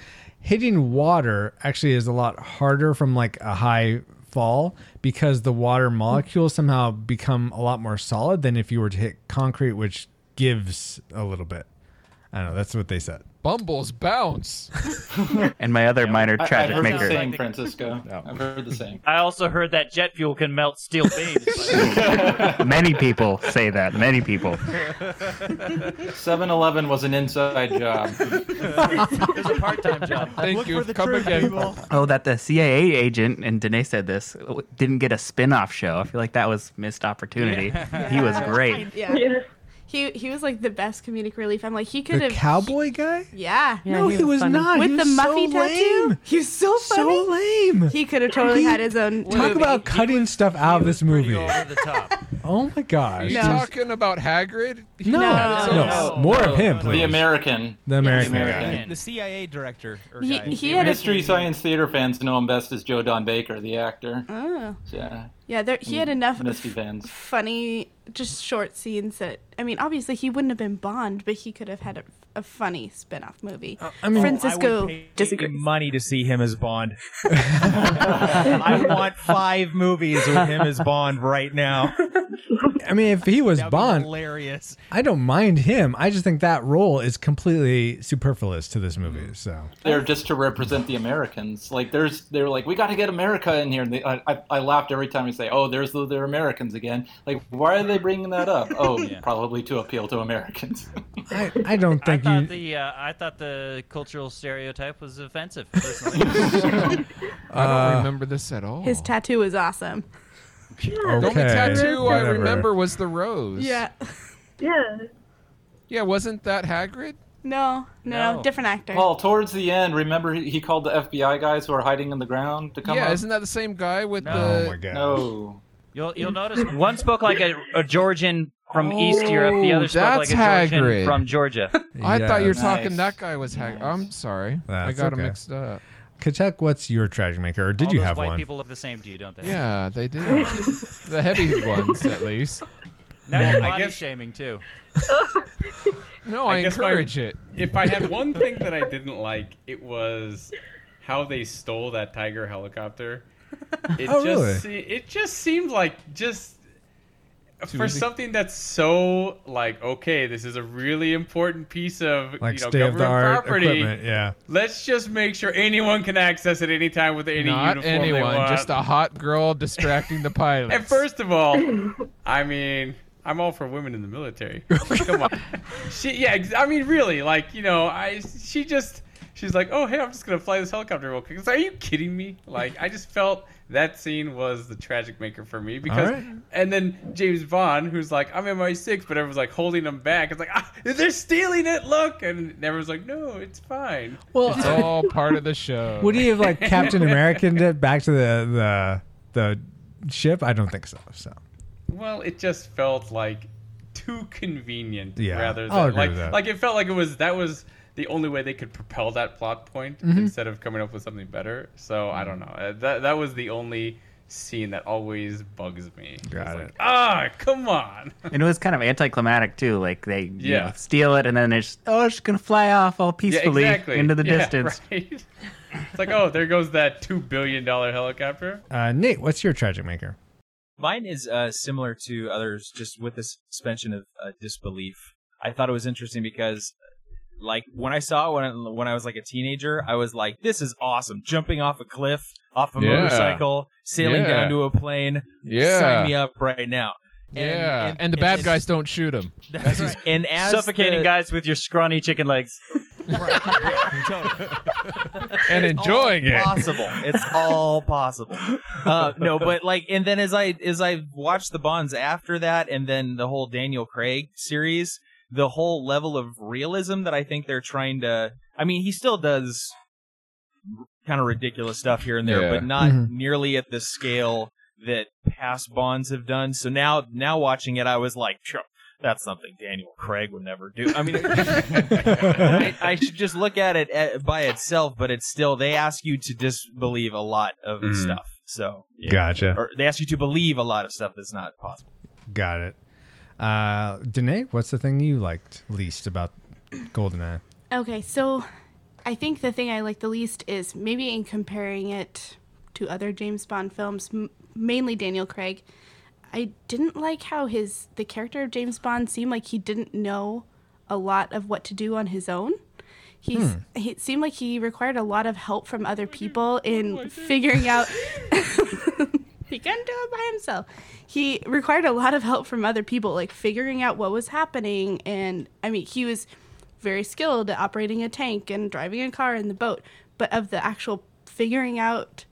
hitting water actually is a lot harder from like a high fall because the water molecules somehow become a lot more solid than if you were to hit concrete, which gives a little bit. I don't know. That's what they said. Bumbles bounce. And my other minor I, I've tragic heard the maker. same, Francisco. I've heard the same. I also heard that jet fuel can melt steel beams. Many people say that. Many people. 7-Eleven was an inside job. it was a part-time job. Thank you. Come again. Oh, that the CIA agent and Danae said this didn't get a spin-off show. I feel like that was missed opportunity. He was great. Yeah. Yeah. He he was like the best comedic relief. I'm like he could The have. cowboy guy? Yeah. no, he was not. With He the was Muffy so tattoo. lame. He was so funny. So lame. He could have totally He- had his own. Talk movie. about cutting stuff out of this movie. Over the top. Oh my Are gosh. you No. talking about Hagrid? He No, had his no, no. More of him, please. The American. The American The. American. The CIA director. Or He, guy. he had a. Science Theater fans know him best as Joe Don Baker, the actor. Oh. Yeah. Yeah, there, he had mm, enough Misty funny, just short scenes that. I mean, obviously he wouldn't have been Bond, but he could have had a, a funny spin-off movie. Uh, I mean- Francisco would pay money to see him as Bond. I want five movies with him as Bond right now. I mean, if he was Bond, hilarious. I don't mind him. I just think that role is completely superfluous to this mm. movie. So They're just to represent the Americans. Like there's, they're like, we got to get America in here. And they, I, I, I laughed every time we say, oh, there's the, they're Americans again. Like, why are they bringing that up? Oh, probably to appeal to Americans. I, I don't think thought you. the uh, I thought the cultural stereotype was offensive. Personally, I don't Uh, remember this at all. His tattoo is awesome. the only Okay, tattoo I whatever. remember was the rose. Yeah. Yeah. Yeah, wasn't that Hagrid? No, no, No. different actor. Paul, towards the end, remember he, he called the FBI guys who are hiding in the ground to come yeah, up? isn't that the same guy with Oh my the? god. No. You'll you'll notice one spoke like a, a Georgian from East Europe. The Oh, other spoke like that's a Georgian Hagrid. from Georgia. I thought you were Yes. talking that guy was Hag. I'm sorry, I That's got him mixed up. Kachuk, what's your tragic maker, or did All you those have white one? people look the same to you, don't they? Yeah, they do. the heavy ones, at least. Now you're I body guess- shaming too. No, I, guess my- encourage it. If I had one thing that I didn't like, it was how they stole that tiger helicopter. It Oh, just really? se- it just seemed like just Too for easy. something that's so like okay, this is a really important piece of Like you know state of the government art property. equipment, yeah. Let's just make sure anyone can access it anytime with any Not uniform they anyone, want. just a hot girl distracting the pilot. And first of all, I mean, I'm all for women in the military. Come on. She, yeah, I mean, really, like, you know, I, she just, she's like, oh, hey, I'm just gonna fly this helicopter real quick. Like, are you kidding me? Like, I just felt that scene was the tragic maker for me because, right. and then James Bond, who's like, I'm MI6, but everyone's like holding him back. It's like, ah, they're stealing it. Look, and everyone's like, no, it's fine. Well, it's all part of the show. Would he have like Captain American it back to the the the ship? I don't think so. So Well, it just felt like too convenient. Yeah, rather I'll than agree like with that. like it felt like it was that was the only way they could propel that plot point Mhm. instead of coming up with something better. So I don't know. Uh, That that was the only scene that always bugs me. Got it. like, Ah, come on. And it was kind of anticlimactic too. Like they you Yeah. know, steal it and then they're just oh, it's just gonna fly off all peacefully yeah, exactly. into the Yeah, distance. right. it's like, oh, there goes that two billion dollar helicopter. uh, Nate, what's your tragic maker? Mine is uh, similar to others, just with the suspension of uh, disbelief. I thought it was interesting because, like, when I saw it when I, when I was like a teenager, I was like, "This is awesome! Jumping off a cliff, off a Yeah. motorcycle, sailing Yeah. down to a plane. Yeah. sign me up right now." yeah, and, the bad guys don't shoot him. That's right. And as Suffocating the- guys with your scrawny chicken legs. and enjoying all it. Possible. It's all possible. Uh, no, but like, and then as I as I watched the Bonds after that, and then the whole Daniel Craig series, the whole level of realism that I think they're trying to. I mean, he still does kind of ridiculous stuff here and there, Yeah. but not Mhm. nearly at the scale that past Bonds have done. So now, now watching it, I was like, that's something Daniel Craig would never do. I mean, I, I should just look at it at, by itself, but it's still they ask you to disbelieve a lot of Mhm. stuff. So yeah. Gotcha. Or they ask you to believe a lot of stuff that's not possible. Got it. Uh, Danae, what's the thing you liked least about Goldeneye? Okay, so I think the thing I like the least is maybe in comparing it to other James Bond films, m- mainly Daniel Craig. I didn't like how his the character of James Bond seemed like he didn't know a lot of what to do on his own. He's Hmm. he it seemed like he required a lot of help from other people in figuring out he couldn't do it by himself. He required a lot of help from other people, like figuring out what was happening. And I mean, he was very skilled at operating a tank and driving a car and the boat, but of the actual figuring out,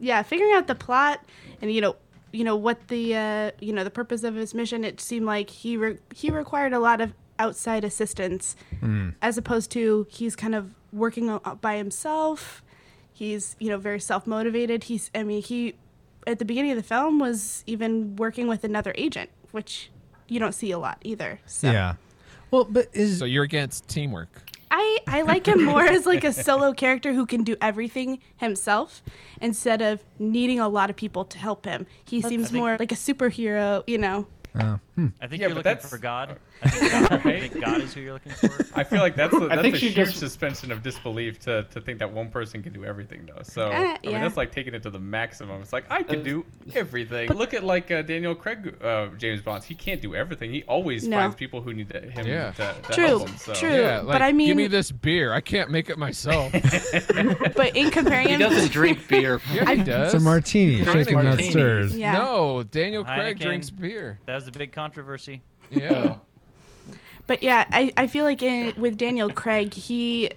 yeah, figuring out the plot and you know, you know what the uh, you know the purpose of his mission. It seemed like he re- he required a lot of outside assistance, Mm. as opposed to he's kind of working by himself. He's you know very self motivated. He's I mean he at the beginning of the film was even working with another agent, which you don't see a lot either. So Yeah. Well, but is so you're against teamwork? I I like him more as like a solo character who can do everything himself instead of needing a lot of people to help him. He seems more like a superhero, you know. Oh. Hmm. I think Yeah, you're looking for God. I think God, I think God is who you're looking for. I feel like that's a, I that's think a she huge just- suspension of disbelief to, to think that one person can do everything though. So Uh, I mean that's like taking it to the maximum. It's like I can do everything. Look at like uh, Daniel Craig, uh, James Bond. He can't do everything. He always No. finds people who need to, him Yeah. to, to True, help him. So. true. Yeah, but I mean- give me this beer. I can't make it myself. But in comparing He doesn't drink beer. yeah, he does. It's a martini, Drinks shaken not stirred. Yeah. No, Daniel Craig Heineken. drinks beer. That was a big controversy. Yeah. But yeah, I, I feel like in, with Daniel Craig, he,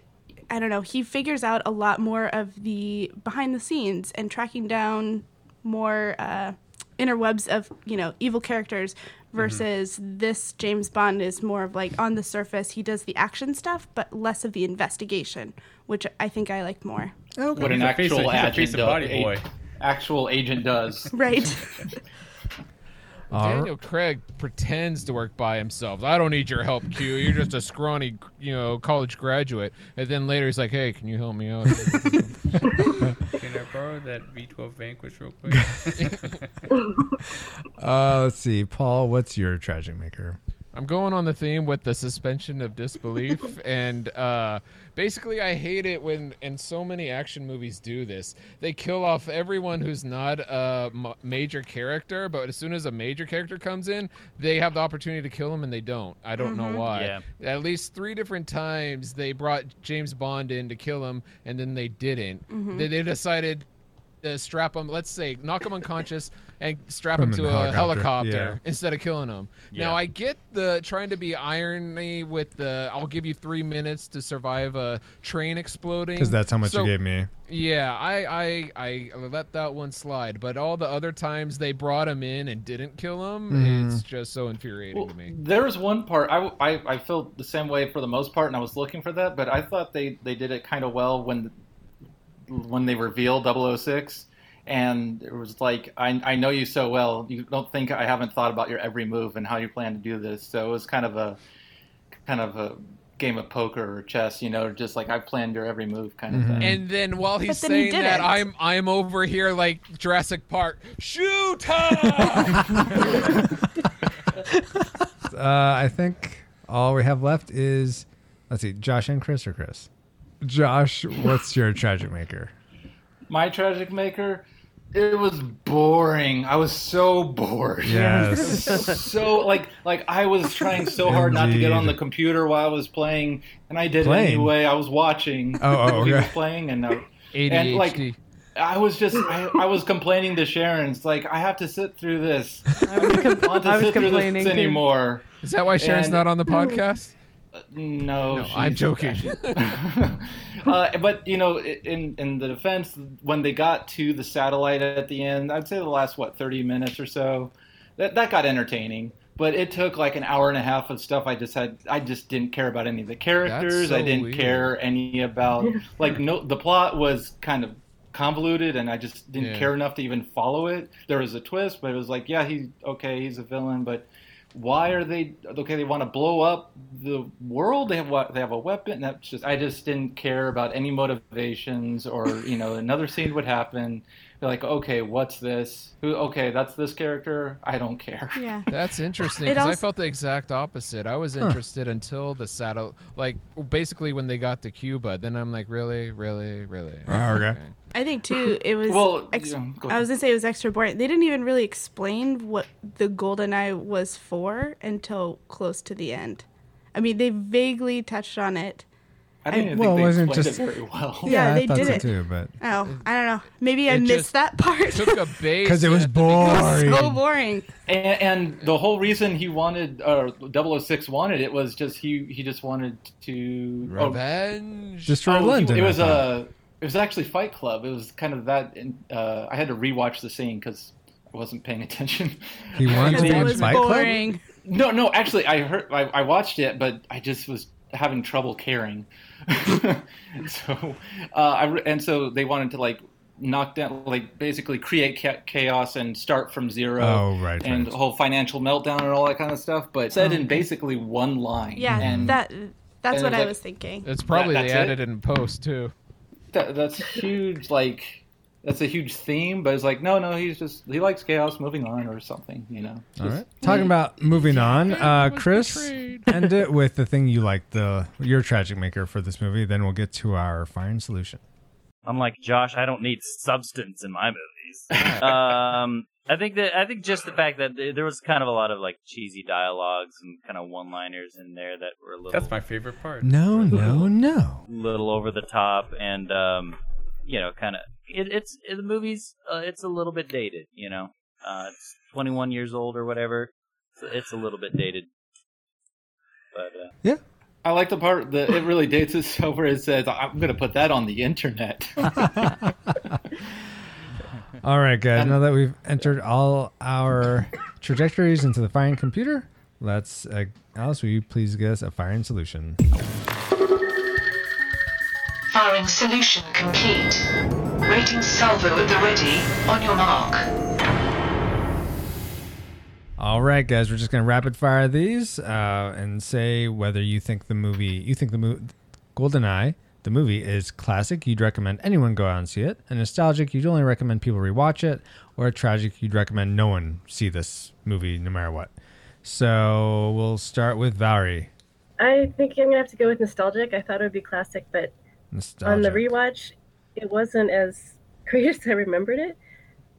I don't know, he figures out a lot more of the behind the scenes and tracking down more uh, interwebs of, you know, evil characters versus this James Bond is more of like on the surface, he does the action stuff, but less of the investigation, which I think I like more. Okay. What an He's a face of- actual agent does. a- actual agent does. Right. All Daniel Craig pretends to work by himself. I don't need your help, Q. You're just a scrawny, you know, college graduate. And then later he's like, "Hey, can you help me out?" Can I borrow that V12 Vanquish real quick? Uh, let's see, Paul. What's your tragic maker? I'm going on the theme with the suspension of disbelief, and uh, basically, I hate it when, and so many action movies do this. They kill off everyone who's not a m- major character, but as soon as a major character comes in, they have the opportunity to kill him, and they don't. I don't know Mhm. why. Yeah. At least three different times they brought James Bond in to kill him, and then they didn't. Mhm. They, they decided to strap him. Let's say knock him unconscious and strap Put him him to a a helicopter, helicopter yeah. instead of killing him. Now I get the trying to be irony with the I'll give you three minutes to survive a train exploding because that's how much you gave me. Yeah, I, I I let that one slide, but all the other times they brought him in and didn't kill him, Mhm. it's just so infuriating to me. There was one part I, I, I felt the same way for the most part, and I was looking for that, but I thought they, they did it kind of well when when they revealed 006, and it was like I, I know you so well, you don't think I haven't thought about your every move and how you plan to do this. So it was kind of a kind of a game of poker or chess, you know, just like I planned your every move kind of thing. And then while he's But then he saying that. I'm I'm over here like Jurassic Park. Shoot! Uh, I think all we have left is let's see, Josh and Chris or Chris. Josh, what's your tragic maker? My tragic maker, it was boring. I was so bored. Yes. So like like I was trying so hard not to get on the computer while I was playing, and I did Playing? anyway. I was watching. Oh, oh, the was okay. playing, and I, and like I was just I, I was complaining to Sharon. It's like I have to sit through this. I don't want to I was sit through complaining this anymore. Is that why Sharon's And- not on the podcast? No, No, I'm joking. uh, but you know, in in the defense, when they got to the satellite at the end, I'd say the last what thirty minutes or so, that that got entertaining. But it took like an hour and a half of stuff. I just had, I just didn't care about any of the characters. so I didn't weird. care any about like no. The plot was kind of convoluted, and I just didn't Yeah. care enough to even follow it. There was a twist, but it was like, yeah, he's okay, he's a villain, but why are they okay? They want to blow up the world. They have what? They have a weapon. That's just. I just didn't care about any motivations or you know another scene would happen. They're like, okay, what's this? Who? Okay, that's this character. I don't care. Yeah. That's interesting It because I felt the exact opposite. I was Huh. interested until the saddle, like basically when they got to Cuba. Then I'm like, really, really, really. Oh, okay. I think too it was. Well, ex- yeah, go I was gonna say it was extra boring. They didn't even really explain what the golden eye was for until close to the end. I mean, they vaguely touched on it. I didn't even Well, think they wasn't explained just- it very well. Yeah, I they did so it. too, but Oh, I don't know. Maybe I missed that part. It took a base 'Cause it was It was so boring. boring. And, and the whole reason he wanted, uh, 006 wanted it was just he he just wanted to oh, Revenge. Destroy oh, London. It was thought. a it was actually Fight Club. It was kind of that. Uh, I had to rewatch the scene because I wasn't paying attention. He wanted to Because be it in was Fight Club? boring. No, no. Actually, I heard I, I watched it, but I just was having trouble caring. so, uh, I re- and so they wanted to like knock down, like basically create cha- chaos and start from zero. Oh, right, And right. whole financial meltdown and all that kind of stuff, but said in basically one line. Yeah, and that that's and what it was I like- was thinking. It's probably That- they added it in post too. That, that's huge. Like that's a huge theme, but it's like no, no. He's just he likes chaos. Moving on or something, you know. All Just- right. Talking about moving on, uh, Chris, end it with the thing you like, the your tragic maker for this movie. Then we'll get to our firing solution. Unlike Josh, I don't need substance in my movies. um, I think that I think just the fact that th- there was kind of a lot of like cheesy dialogues and kind of one-liners in there that were a little That's my favorite part. No, no, no. little over the top and um, you know, kind of it, it's it, the movie's uh, it's a little bit dated. You know, uh, it's 21 years old or whatever. So it's a little bit dated. But uh, Yeah. I like the part that it really dates itself where it says, "I'm going to put that on the internet." All right, guys. Now that we've entered all our trajectories into the firing computer, let's, uh, Alice, will you please give us a firing solution? Firing solution complete. Rating salvo at the ready. On your mark. All right, guys, we're just gonna rapid fire these uh, and say whether you think the movie, you think the movie, GoldenEye, the movie is classic. You'd recommend anyone go out and see it. A nostalgic, you'd only recommend people rewatch it. Or a tragic, you'd recommend no one see this movie, no matter what. So we'll start with Valerie. I think I'm gonna have to go with nostalgic. I thought it would be classic, but on the Nostalgic. rewatch, it wasn't as great as I remembered it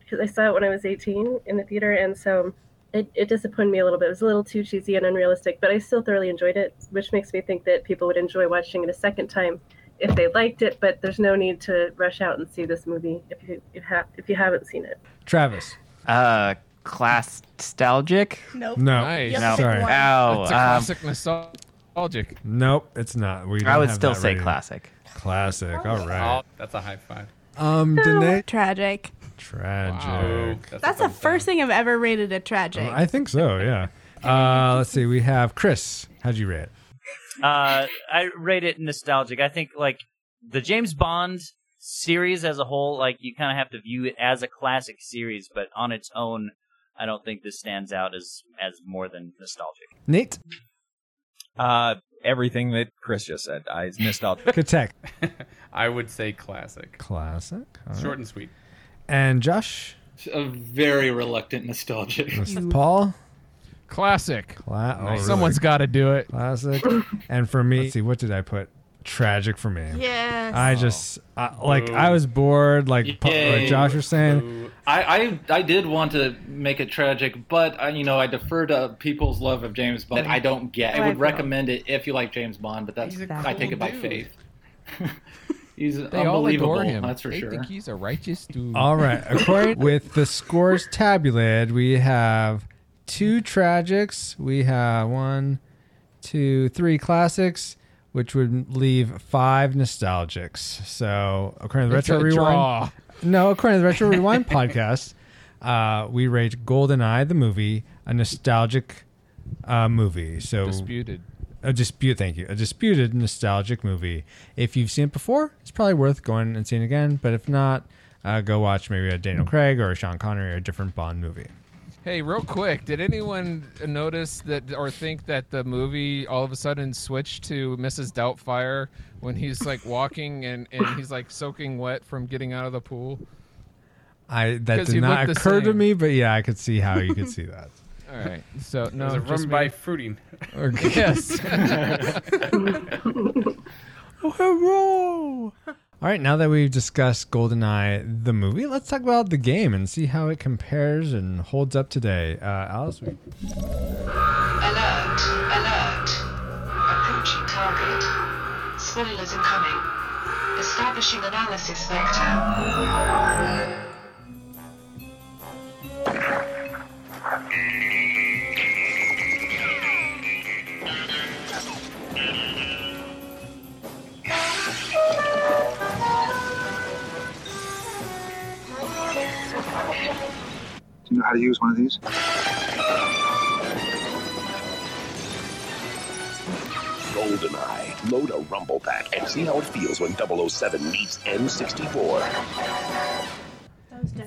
because I saw it when I was 18 in the theater, and so it, it disappointed me a little bit. It was a little too cheesy and unrealistic, but I still thoroughly enjoyed it, which makes me think that people would enjoy watching it a second time if they liked it. But there's no need to rush out and see this movie if you if, ha- if you haven't seen it. Travis. Uh, class nostalgic? Nope. No. Nice. No. Sorry. Oh, It's a um, classic nostalgic. Nope, it's not. We I would still say rating. classic. Classic. All right. Oh, that's a high five. Um, Danae. Tragic. Tragic. That's the first thing I've ever rated a tragic. I think so. Yeah. Uh, let's see. We have Chris. How'd you rate? it? Uh, I rate it nostalgic. I think like the James Bond series as a whole, like you kind of have to view it as a classic series, but on its own, I don't think this stands out as as more than nostalgic. Nate. Uh, everything that Chris just said. I nostalgic. Good tech. I would say classic. Classic. All Short right. and sweet. And Josh. A very reluctant nostalgic. Paul. Classic. Cla- oh, really? Someone's got to do it. Classic. and for me, let's see, what did I put? Tragic for me. Yes. I just uh, like I was bored, like, Pa- like Josh was saying. I, I I did want to make it tragic, but I, you know I defer to people's love of James Bond. I don't get. I would recommend it if you like James Bond, but that's He's a I take it by faith. he's They all unbelievable. adore him. That's for they sure. think he's a righteous dude. All right. According with the scores tabulated, we have two tragics. We have one, two, three classics, which would leave five nostalgics. So according to the It's Retro Rewind, no, according to the Retro Rewind podcast, uh, we rate GoldenEye the movie a nostalgic uh, movie. So Disputed. A dispute, thank you. A disputed nostalgic movie. If you've seen it before, it's probably worth going and seeing again. But if not, uh, go watch maybe a Daniel Craig or a Sean Connery or a different Bond movie. Hey, real quick, did anyone notice that or think that the movie all of a sudden switched to Mrs. Doubtfire when he's like walking and, and he's like soaking wet from getting out of the pool? I that did not occur to me, but yeah, I could see how you could see that. All right, so no, Was it just run by fruiting? Or, yes. Oh, hello. All right, now that we've discussed GoldenEye, the movie, let's talk about the game and see how it compares and holds up today. Uh, Alice, we- Alert, alert. Approaching target. Spoilers incoming. Establishing analysis vector. How to use one of these? GoldenEye. Load a rumble pack and see how it feels when 007 meets N64.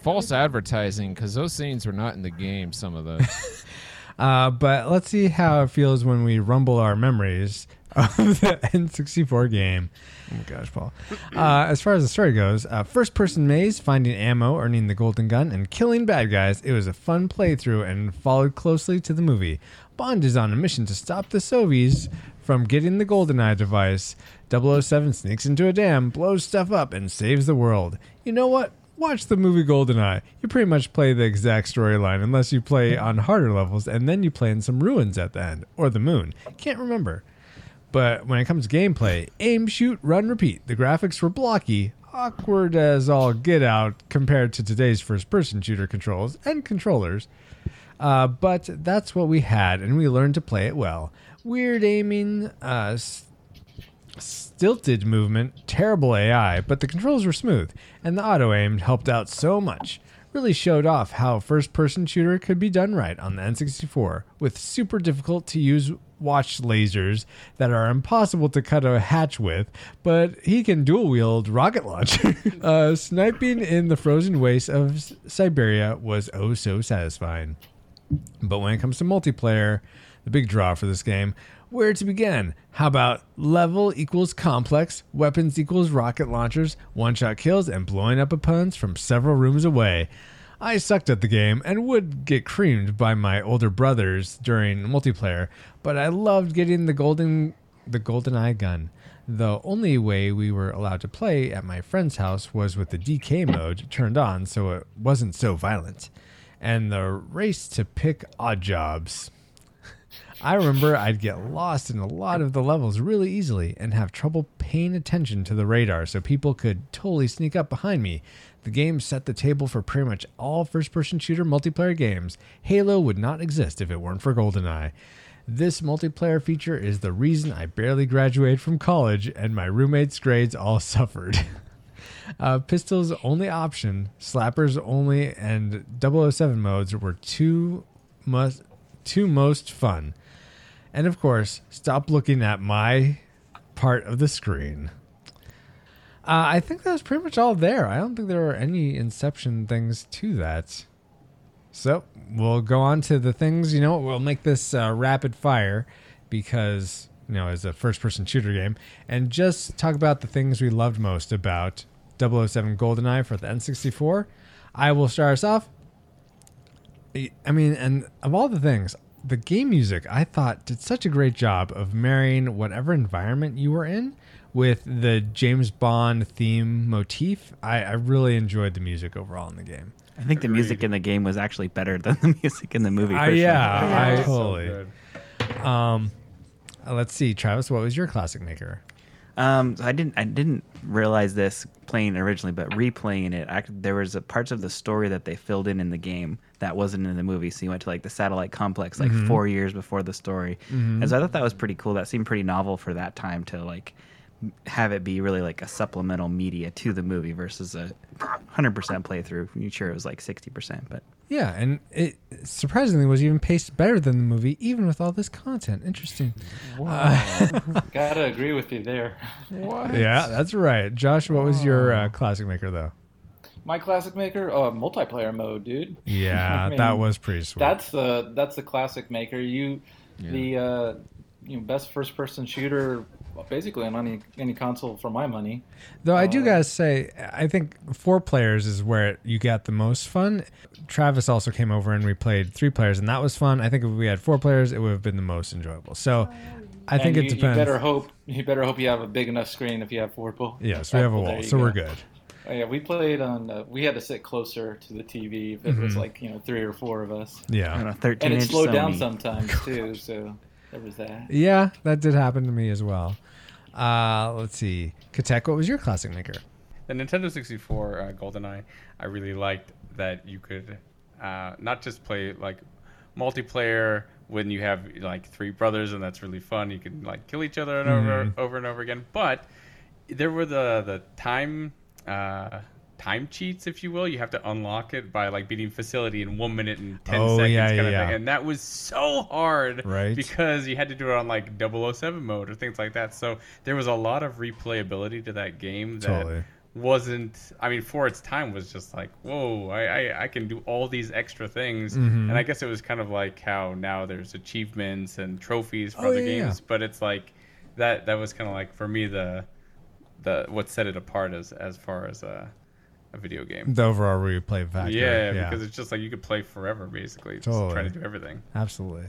False advertising because those scenes were not in the game. Some of those. Uh, but let's see how it feels when we rumble our memories of the N64 game. Oh my gosh, Paul. Uh, as far as the story goes, uh, first person maze, finding ammo, earning the golden gun, and killing bad guys. It was a fun playthrough and followed closely to the movie. Bond is on a mission to stop the Soviets from getting the GoldenEye device. 007 sneaks into a dam, blows stuff up, and saves the world. You know what? Watch the movie GoldenEye. You pretty much play the exact storyline unless you play on harder levels and then you play in some ruins at the end or the moon. Can't remember. But when it comes to gameplay, aim, shoot, run, repeat. The graphics were blocky, awkward as all get out compared to today's first person shooter controls and controllers. Uh, but that's what we had, and we learned to play it well. Weird aiming, uh, s- stilted movement, terrible AI, but the controls were smooth, and the auto aim helped out so much. Really showed off how first person shooter could be done right on the N64 with super difficult to use watch lasers that are impossible to cut a hatch with, but he can dual wield rocket launcher. uh, sniping in the frozen wastes of Siberia was oh so satisfying. But when it comes to multiplayer, the big draw for this game, where to begin? How about level equals complex, weapons equals rocket launchers, one shot kills, and blowing up opponents from several rooms away? I sucked at the game and would get creamed by my older brothers during multiplayer, but I loved getting the golden the golden eye gun. The only way we were allowed to play at my friend's house was with the DK mode turned on so it wasn't so violent. And the race to pick Oddjobs. I remember I'd get lost in a lot of the levels really easily and have trouble paying attention to the radar so people could totally sneak up behind me. The game set the table for pretty much all first person shooter multiplayer games. Halo would not exist if it weren't for GoldenEye. This multiplayer feature is the reason I barely graduated from college and my roommates' grades all suffered. Uh, Pistol's only option, Slappers only, and 007 modes were two must two most fun. And of course, stop looking at my part of the screen. Uh, I think that was pretty much all there. I don't think there were any Inception things to that. So we'll go on to the things. You know, we'll make this uh, rapid fire because you know, as a first-person shooter game, and just talk about the things we loved most about 007 GoldenEye for the N64. I will start us off. I mean, and of all the things, the game music I thought did such a great job of marrying whatever environment you were in with the James Bond theme motif. I, I really enjoyed the music overall in the game. I think the music in the game was actually better than the music in the movie. Uh, for yeah, sure. I So totally. good. um, uh, let's see, Travis, what was your classic maker? Um, so I didn't I didn't realize this playing originally, but replaying it, I, there was a parts of the story that they filled in in the game that wasn't in the movie. So you went to like the satellite complex like Mhm. four years before the story, Mhm. and so I thought that was pretty cool. That seemed pretty novel for that time to like have it be really like a supplemental media to the movie versus a hundred percent playthrough. I'm sure it was like sixty percent, but Yeah, and it surprisingly was even paced better than the movie, even with all this content. Interesting. Uh, Gotta agree with you there. yeah, that's right. Josh, what was your uh, classic maker though? My classic maker, uh, multiplayer mode, dude. Yeah, I mean, that was pretty sweet. That's the that's the classic maker. You, Yeah. the uh, you know, best first person shooter, basically on any any console for my money. Though I do Uh, gotta say, I think four players is where you got the most fun. Travis also came over and we played three players, and that was fun. I think if we had four players, it would have been the most enjoyable. So I think And it depends. You better hope you better hope you have a big enough screen if you have four people. Yes, we have a wall, so go. we're good. Oh, yeah, we played on. Uh, we had to sit closer to the TV if it was Mhm. like you know three or four of us. Yeah. On a and it inch slowed down sometimes too. So there was that. Yeah, that did happen to me as well. Uh, let's see, Katek, what was your classic maker? The Nintendo 64 uh, GoldenEye, I really liked that you could uh, not just play like multiplayer when you have like three brothers and that's really fun. You can like kill each other and over Mhm. over and over again. But there were the the time uh, time cheats, if you will. You have to unlock it by like beating facility in one minute and ten Oh, seconds, yeah, kind yeah, of thing. And that was so hard, Right. Because you had to do it on like 007 mode or things like that. So there was a lot of replayability to that game that Totally. wasn't I mean for its time was just like whoa I, I, I can do all these extra things Mhm. and I guess it was kind of like how now there's achievements and trophies for Oh, other yeah, games but it's like that that was kind of like for me the the what set it apart as as far as a, a video game The overall replay factor. yeah, yeah. because it's just like you could play forever basically just Totally. trying to do everything Absolutely.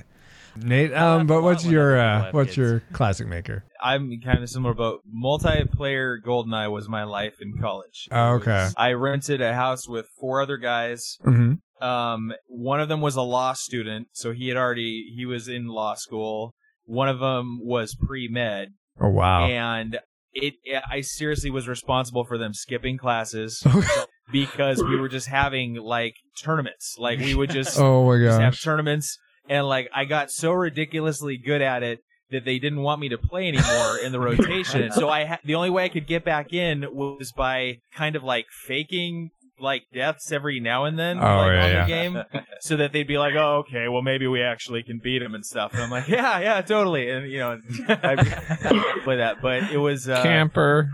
Nate, um, but what's your uh, what's kids. your classic maker? I'm kind of similar, but multiplayer GoldenEye was my life in college. Oh, okay. I rented a house with four other guys. Mhm. Um, one of them was a law student, so he had already he was in law school. One of them was pre med. Oh wow. And it, I seriously was responsible for them skipping classes because we were just having like tournaments. Like we would just Oh, my just have tournaments, and like I got so ridiculously good at it that they didn't want me to play anymore in the rotation. so I ha- the only way I could get back in was by kind of like faking like deaths every now and then Oh, like, yeah, on yeah. the game so that they'd be like oh okay well maybe we actually can beat him and stuff and i'm like yeah yeah totally and you know i play that but it was uh, Camper.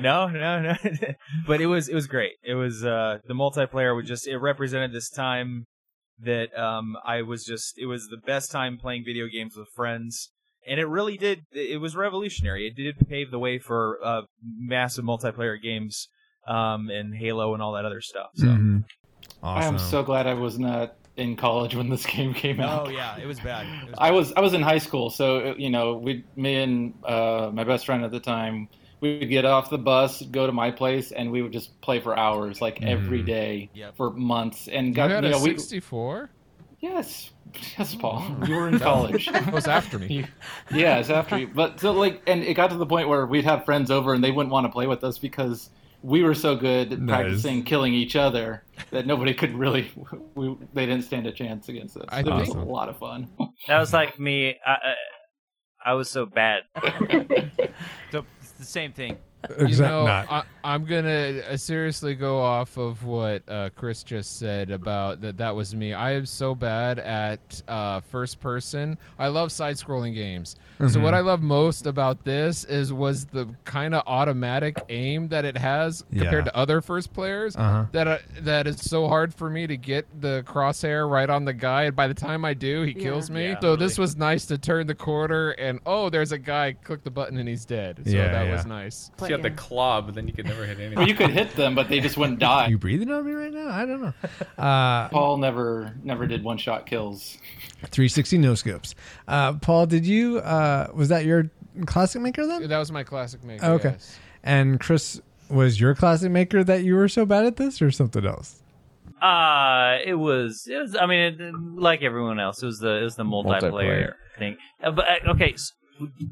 no no no but it was it was great it was uh the multiplayer was just it represented this time that um, I was just it was the best time playing video games with friends, and it really did. It was revolutionary. It did pave the way for uh, massive multiplayer games um, and Halo and all that other stuff. So. Mm-hmm. I am so glad I was not in college when this game came out. Oh yeah, it was bad. It was I was I was in high school, so you know, we me and uh, my best friend at the time, we would get off the bus, go to my place, and we would just play for hours, like every Mhm. day Yep. for months. And You got had you a know, we 64? yes, yes, Paul, you were in college. It was after me. You- yeah, it's after you. But so like, and it got to the point where we'd have friends over, and they wouldn't want to play with us because we were so good at Nice. practicing killing each other that nobody could really. We, they didn't stand a chance against us. I it was think- a lot of fun. That was like me. I, I, I was so bad. So it's the same thing. You know, not. I, I'm gonna uh, seriously go off of what uh, Chris just said about that. That was me. I am so bad at uh, first person. I love side-scrolling games. So Mhm. what I love most about this is was the kind of automatic aim that it has compared Yeah. to other first players. Uh-huh. That uh, that is so hard for me to get the crosshair right on the guy. And by the time I do, he kills me. Yeah, so this was nice to turn the corner and oh, there's a guy. Click the button and he's dead. So Yeah, that yeah. was nice. So you have the claw, but then you could never hit anything. Well, you could hit them, but they just wouldn't die. You breathing on me right now? I don't know. Uh, Paul never never did one shot kills. 360 no scopes. Uh, Paul, did you? Uh, was that your classic maker then? That was my classic maker. Okay. yes. And Chris, was your classic maker that you were so bad at this, or something else? Uh it was it was. I mean, it, like everyone else, it was the it was the multiplayer, Multiplayer. thing. Uh, but uh, okay, s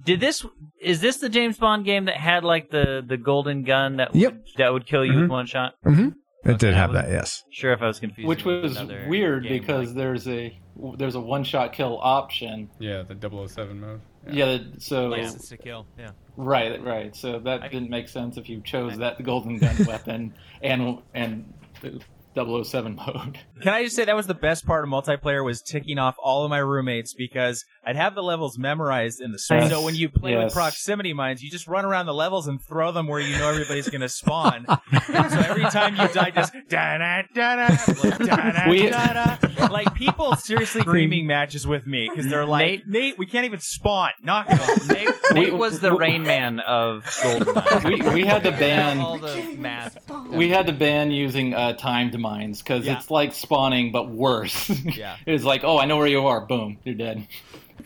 did this is this the James Bond game that had like the the golden gun that Yep. would, that would kill you Mhm. with one shot? Mm-hmm. It did have that, yes. Sure, if I was confused. Which was weird because like- there's a there's a one shot kill option. Yeah, the 007 mode. Yeah, that- so License to kill. Yeah. right, right. So that didn't make sense if you chose that golden gun weapon and and the 007 mode. Can I just say that was the best part of multiplayer was ticking off all of my roommates because I'd have the levels memorized in the Yes. So when you play with proximity mines, you just run around the levels and throw them where you know everybody's going to spawn. so every time you die, just da da da da da We- da da. Like people seriously creaming matches with me because they're like, Nate, we can't even spawn. Knock it off. Nate, Nate was the Rain Man of GoldenEye. we, we had to ban All the math. we had to ban using uh, timed mines because Yeah. it's like spawning but worse. Yeah. it was like, oh, I know where you are. Boom, you're dead.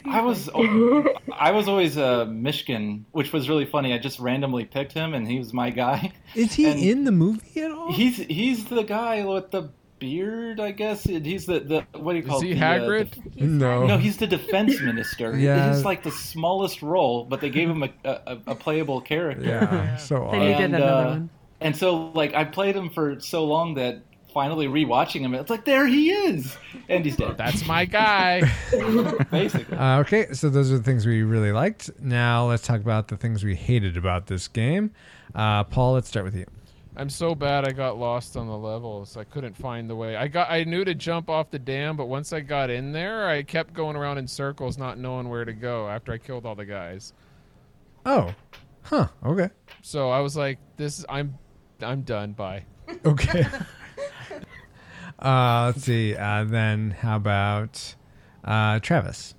I was I was always uh, Mishkin, which was really funny. I just randomly picked him, and he was my guy. Is he And in the movie at all? He's he's the guy with the beard, I guess. He's the, the what do you Is call he it? The, uh, Hagrid? the- no. no, he's the defense minister. Yeah. It's like the smallest role, but they gave him a, a, a playable character. Yeah, so They needed And, another uh, one. And so, like, I played him for so long that finally rewatching him, it's like there he is, and he's dead. That's my guy. Basically, Uh, okay, so those are the things we really liked. Now let's talk about the things we hated about this game. Uh, Paul, let's start with you. I'm so bad I got lost on the levels. I couldn't find the way. I got I knew to jump off the dam, but once I got in there, I kept going around in circles not knowing where to go after I killed all the guys. Oh, huh. Okay. So I was like this I'm I'm done. Bye. Okay. uh, let's see. Uh, then how about uh, Travis?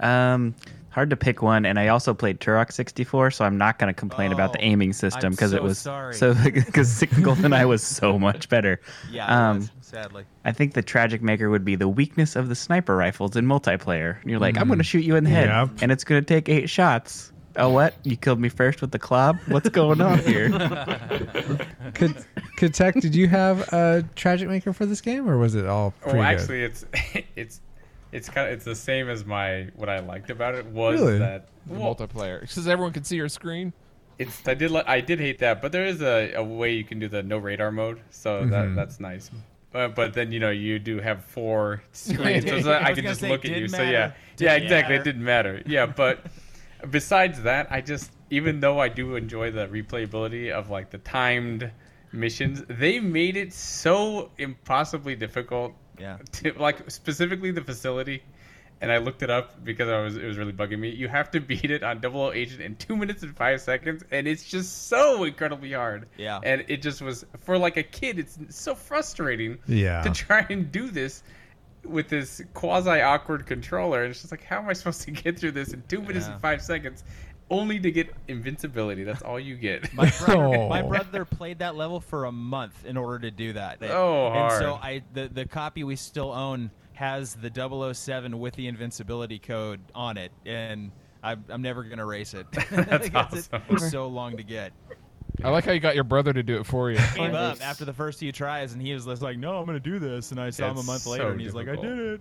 Um, hard to pick one, and I also played Turok 64, so I'm not going to complain about the Oh, aiming system I'm because it was sorry. so because GoldenEye was so much better. Yeah, Um, was, sadly. I think the tragic maker would be the weakness of the sniper rifles in multiplayer. You're like, I'm Mm. going to shoot you in the head, Yep. and it's going to take eight shots. Oh, what? You killed me first with the club? What's going on here? Could Katek, did you have a tragic maker for this game, or was it all pretty Oh, good? actually, it's it's it's kind of it's the same as my what I liked about it was Really? that The well, multiplayer because everyone can see your screen. it's I did li- I did hate that, but there is a, a way you can do the no radar mode, so Mhm. that that's nice. But, but then you know you do have four screens, so I I can just say, look at you. didn't So yeah, yeah, Didn't exactly. matter. It didn't matter. Yeah, but besides that, I just even though I do enjoy the replayability of like the timed missions, they made it so impossibly difficult. Yeah. To, like specifically the facility. And I looked it up because I was it was really bugging me. You have to beat it on Double O Agent in two minutes and five seconds, and it's just so incredibly hard. Yeah. And it just was for like a kid, it's so frustrating. Yeah. To try and do this with this quasi awkward controller, and it's just like, how am I supposed to get through this in two minutes Yeah. and five seconds, only to get invincibility? That's all you get. My brother, my Oh. brother played that level for a month in order to do that. Oh, and so. I the the copy we still own has the 007 with the invincibility code on it, and I'm, I'm never gonna race it. That's awesome. It's so long to get. I like how you got your brother to do it for you. Came up after the first few tries, and he was just like, "No, I'm gonna do this." And I saw him a It's month so later, and he's like, "I difficult. did it."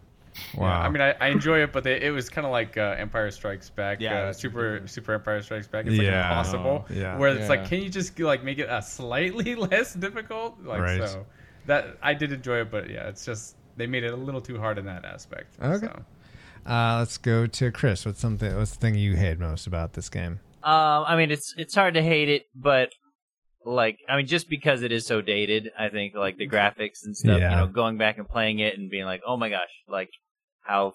Yeah, I mean, I, I enjoy it, but they, it was kind of like uh, Empire Strikes Back, Yeah, uh, was Super Super Empire Strikes Back. It's like impossible. Oh, yeah. Where it's like, can you just like make it a slightly less difficult? Like Right. so, that I did enjoy it, but yeah, it's just they made it a little too hard in that aspect. Okay. So. Uh, let's go to Chris. What's something? What's the thing you hate most about this game? Um, I mean, it's it's hard to hate it, but like, I mean, just because it is so dated, I think like the graphics and stuff. Yeah. You know, going back and playing it and being like, oh my gosh, like how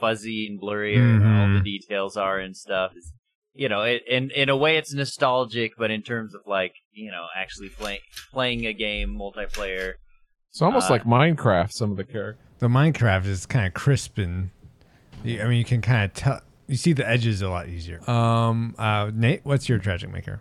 fuzzy and blurry all Mhm. the details are and stuff. Is, you know, it, in in a way, it's nostalgic, but in terms of like, you know, actually playing playing a game multiplayer, It's almost uh, like Minecraft. Some of the characters. The Minecraft is kind of crisp and I mean you can kind of tell. You see the edges a lot easier. Um, uh, Nate, what's your tragic maker?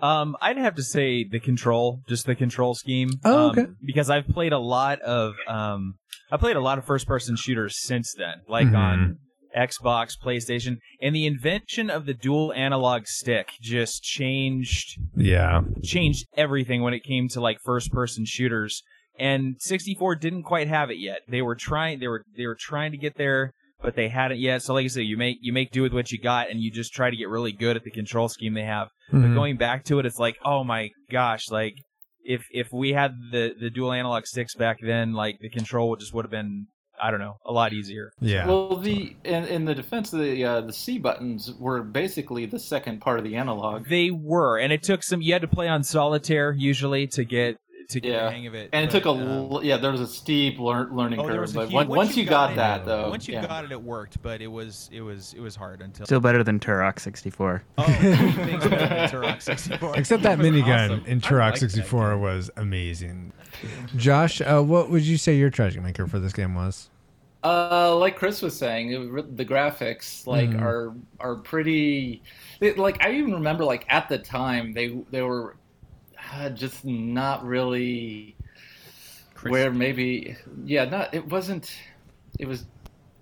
Um, I'd have to say the control, just the control scheme. Oh, um, because I've played a lot of um, I played a lot of first-person shooters since then, like Mhm. on Xbox, PlayStation, and the invention of the dual analog stick just changed Yeah. changed everything when it came to like first-person shooters. And 64 didn't quite have it yet. They were trying. They were they were trying to get there, but they hadn't yet. So, like I said, you make you make do with what you got, and you just try to get really good at the control scheme they have. But Mhm. going back to it, it's like, oh my gosh, like if if we had the the dual analog sticks back then, like the control would just would have been, I don't know, a lot easier. Yeah. Well, the in, in the defense of the uh, the C buttons were basically the second part of the analog. They were, and it took some. You had to play on solitaire usually to get to get Yeah, the hang of it. and it but, took a l- yeah. There was a steep lear- learning Oh, curve, but huge- once, once you got, it, that it- though, once you yeah. got it, it worked. But it was it was it was hard until Still better than Turok 64. Oh, things better than Turok 64. Except that minigun awesome. in I Turok liked that 64 was amazing. Josh, uh, what would you say your tragic maker for this game was? Uh, like Chris was saying, it the graphics like Mhm. are are pretty. They, like I even remember, like at the time, they they were uh, just not really where maybe yeah, not it wasn't. It was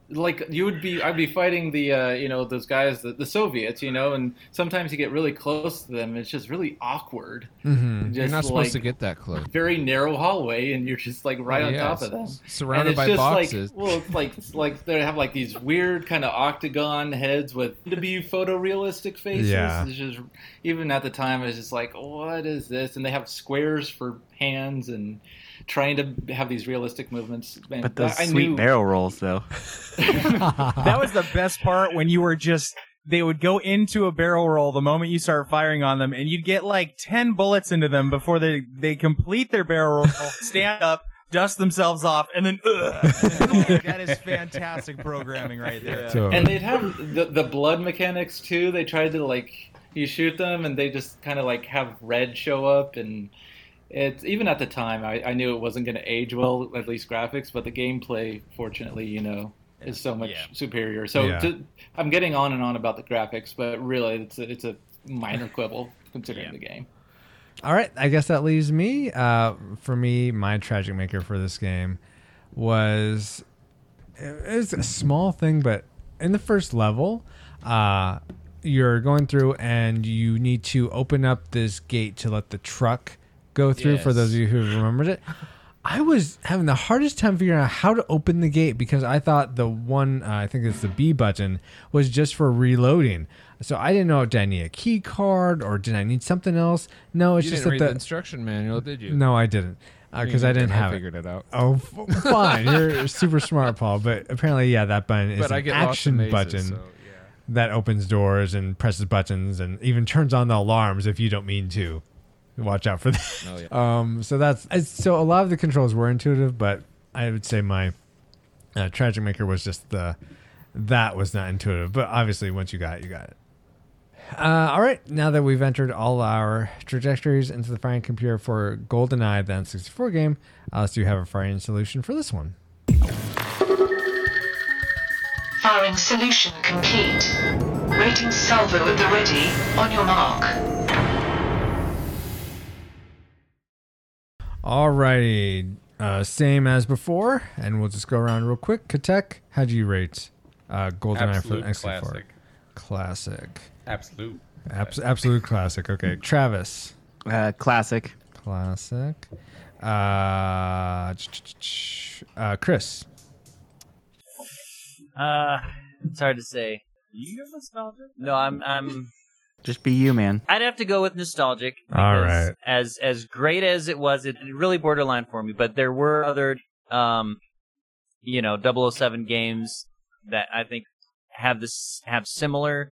like you would be I'd be fighting the uh, you know those guys the, the Soviets you know and sometimes you get really close to them it's just really awkward Mhm. You're not supposed to get that close. very narrow hallway and you're just like right Oh, on yeah, top of them surrounded it's by just boxes. like, well it's like it's like they have like these weird kind of octagon heads with to be photorealistic faces Yeah. it's just even at the time it's just like what is this and they have squares for hands and trying to have these realistic movements and But those I sweet knew, barrel rolls, though. that was the best part when you were just they would go into a barrel roll the moment you start firing on them and you'd get like 10 bullets into them before they they complete their barrel roll stand up dust themselves off and then ugh. that is fantastic programming right there and they'd have the, the blood mechanics too. They tried to like you shoot them and they just kind of like have red show up and it's even at the time I, I knew it wasn't going to age well at least graphics, but the gameplay fortunately you know is so much superior. So Yeah. to, I'm getting on and on about the graphics, but really it's a, it's a minor quibble considering the game. All right, I guess that leaves me. Uh, for me, my tragic maker for this game was it was a small thing, but in the first level, uh, you're going through and you need to open up this gate to let the truck go through. For those of you who remembered it, I was having the hardest time figuring out how to open the gate because I thought the one, uh, I think it's the B button, was just for reloading. So I didn't know did I need a key card or did I need something else? No, it's you just that the, the instruction manual, did you? No, I didn't because You I didn't have I figured it out. Oh, f- fine. You're super smart, Paul. But apparently, yeah, that button is But an action mazes, button so, that opens doors and presses buttons and even turns on the alarms if you don't mean to. Watch out for that. Oh, yeah. Um, so that's so a lot of the controls were intuitive, but I would say my uh, tragic maker was just the that was not intuitive. But obviously, once you got it, you got it. Uh, all right, now that we've entered all our trajectories into the firing computer for GoldenEye, the N64 game, uh, let's do have a firing solution for this one. Firing solution complete. Rating salvo at the ready. On your mark. Alrighty, uh, same as before, and we'll just go around real quick. Katek, how do you rate uh, GoldenEye for the Absolute N64? classic. Classic. Absolute. Abs- absolute classic. Okay, Travis. Uh, classic. Classic. Uh, uh, Chris. Uh, it's hard to say. You have nostalgia? No, I'm. I'm. Just be you, man. I'd have to go with nostalgic. All right. As as great as it was, it really borderline for me. But there were other, um, you know, 007 games that I think have this have similar,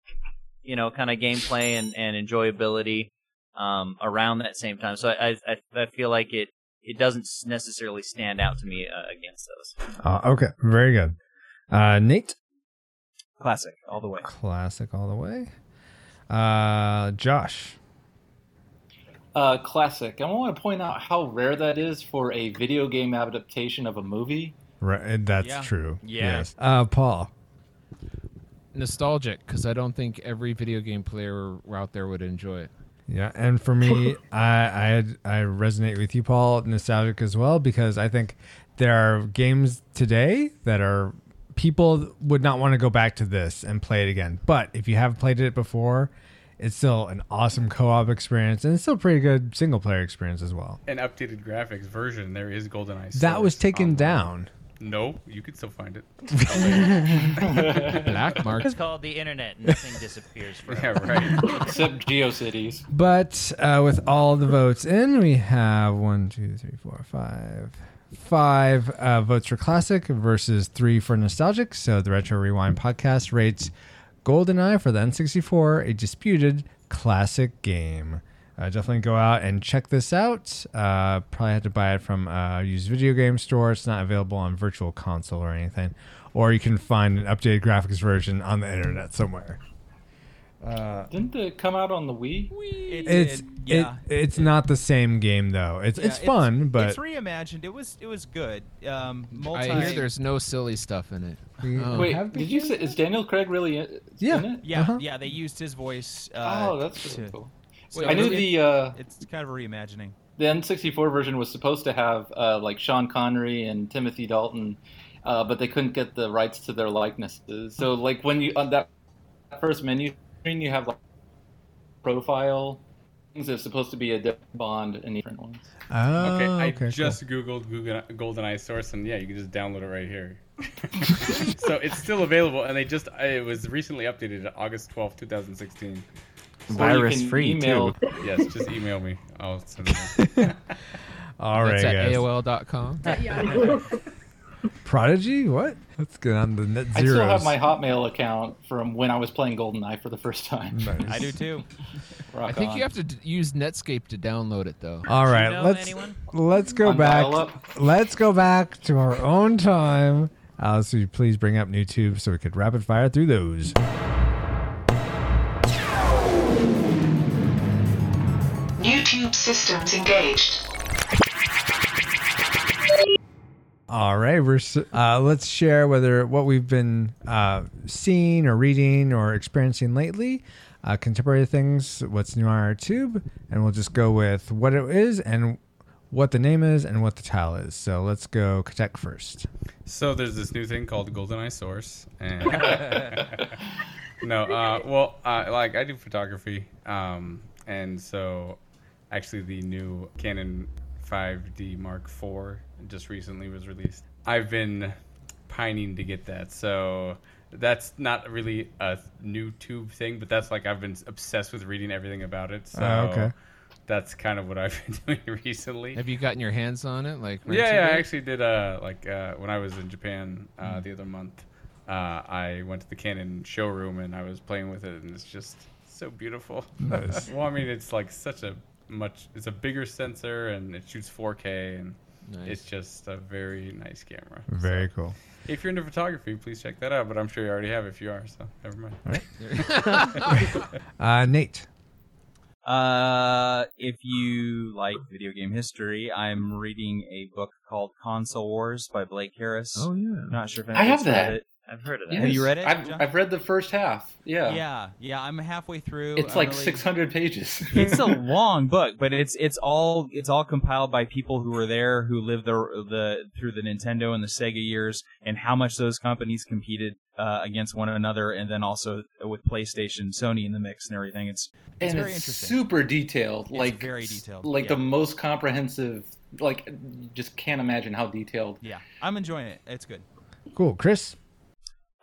you know, kind of gameplay and and enjoyability, um, around that same time. So I I I feel like it it doesn't necessarily stand out to me uh, against those. Uh, okay, very good. Uh, Nate. Classic, all the way. Classic all the way. Uh, Josh. Uh, classic. I want to point out how rare that is for a video game adaptation of a movie. Right, that's Yeah. true. Yeah. Yes. Uh, Paul. Nostalgic, because I don't think every video game player out there would enjoy it. Yeah, and for me, I I I resonate with you, Paul. Nostalgic as well because I think there are games today that are people would not want to go back to this and play it again. But if you have played it before, it's still an awesome co-op experience and it's still a pretty good single player experience as well. An updated graphics version. There is GoldenEye. That was taken online. down. No, you could still find it. Black mark. It's called the internet. Nothing disappears forever. Yeah, right. Except GeoCities. But uh, with all the votes in, we have one, two, three, four, five, five uh, votes for classic versus three for nostalgic. So the Retro Rewind podcast rates GoldenEye for the N64 a disputed classic game. Uh, definitely go out and check this out. Uh, probably have to buy it from a used video game store. It's not available on Virtual Console or anything. Or you can find an updated graphics version on the internet somewhere. Uh, Didn't it come out on the Wii? it's yeah. it, it's not the same game though. It's Yeah, it's fun, but it's reimagined. It was it was good. Um, multi. I hear there's no silly stuff in it. Oh. Wait, did you say is Daniel Craig really in, Yeah. in it? Yeah, Uh-huh. yeah, they used his voice. Uh, Oh, that's really to- cool. so I knew it- the uh, It's kind of a reimagining. the N64 version was supposed to have uh, like Sean Connery and Timothy Dalton, uh, but they couldn't get the rights to their likenesses. So like when you on that first menu screen, you have like profile things. It's supposed to be a different Bond and different ones. Oh, okay, I okay, just googled Google GoldenEye Source, and yeah, you can just download it right here. so it's still available, and they just it was recently updated August twelfth, two thousand sixteen. Virus free email- too. Yes, just email me. I'll send it. all right, That's at guys. AOL.com. Prodigy, what? Let's get on the net zero. I still have my Hotmail account from when I was playing GoldenEye for the first time. Nice. I do too. Rock I think on. you have to d- use Netscape to download it, though. All right, know let's anyone? let's go On back. Let's go back to our own time. Alice, would you please bring up new tubes so we could rapid fire through those? New tube systems engaged. All right, we're uh, let's share whether what we've been uh, seeing or reading or experiencing lately, uh, contemporary things, what's new on our tube, and we'll just go with what it is and what the name is and what the tile is. So let's go Katek first. So there's this new thing called GoldenEye Source, and no, uh, well, uh, like I do photography, um, and so actually the new Canon 5D Mark IV just recently was released. I've been pining to get that, so that's not really a new tube thing, but that's like I've been obsessed with reading everything about it. So Oh, okay. that's kind of what I've been doing recently. Have you gotten your hands on it? Like, Yeah, yeah. I actually did. Uh, like uh, when I was in Japan uh, Mm. the other month, uh, I went to the Canon showroom and I was playing with it, and it's just so beautiful. Nice. well, I mean, it's like such a much. It's a bigger sensor and it shoots 4K, and Nice. it's just a very nice camera. Very cool. If you're into photography, please check that out. But I'm sure you already have if you are. So never mind. Uh, Nate. Uh, if you like video game history, I'm reading a book called Console Wars by Blake Harris. Oh, yeah. Not sure if I have anybody's read that. it. I've heard of that. Have you read it, I've, John? I've read the first half. Yeah. Yeah, yeah. I'm halfway through. It's I'm like really- 600 pages. it's a long book, but it's it's all it's all compiled by people who were there, who lived the the through the Nintendo and the Sega years, and how much those companies competed uh, against one another, and then also with PlayStation, Sony in the mix, and everything. It's it's and very it's interesting. super detailed. It's like very detailed, Like yeah. the most comprehensive. Like you just can't imagine how detailed. Yeah, I'm enjoying it. It's good. Cool, Chris.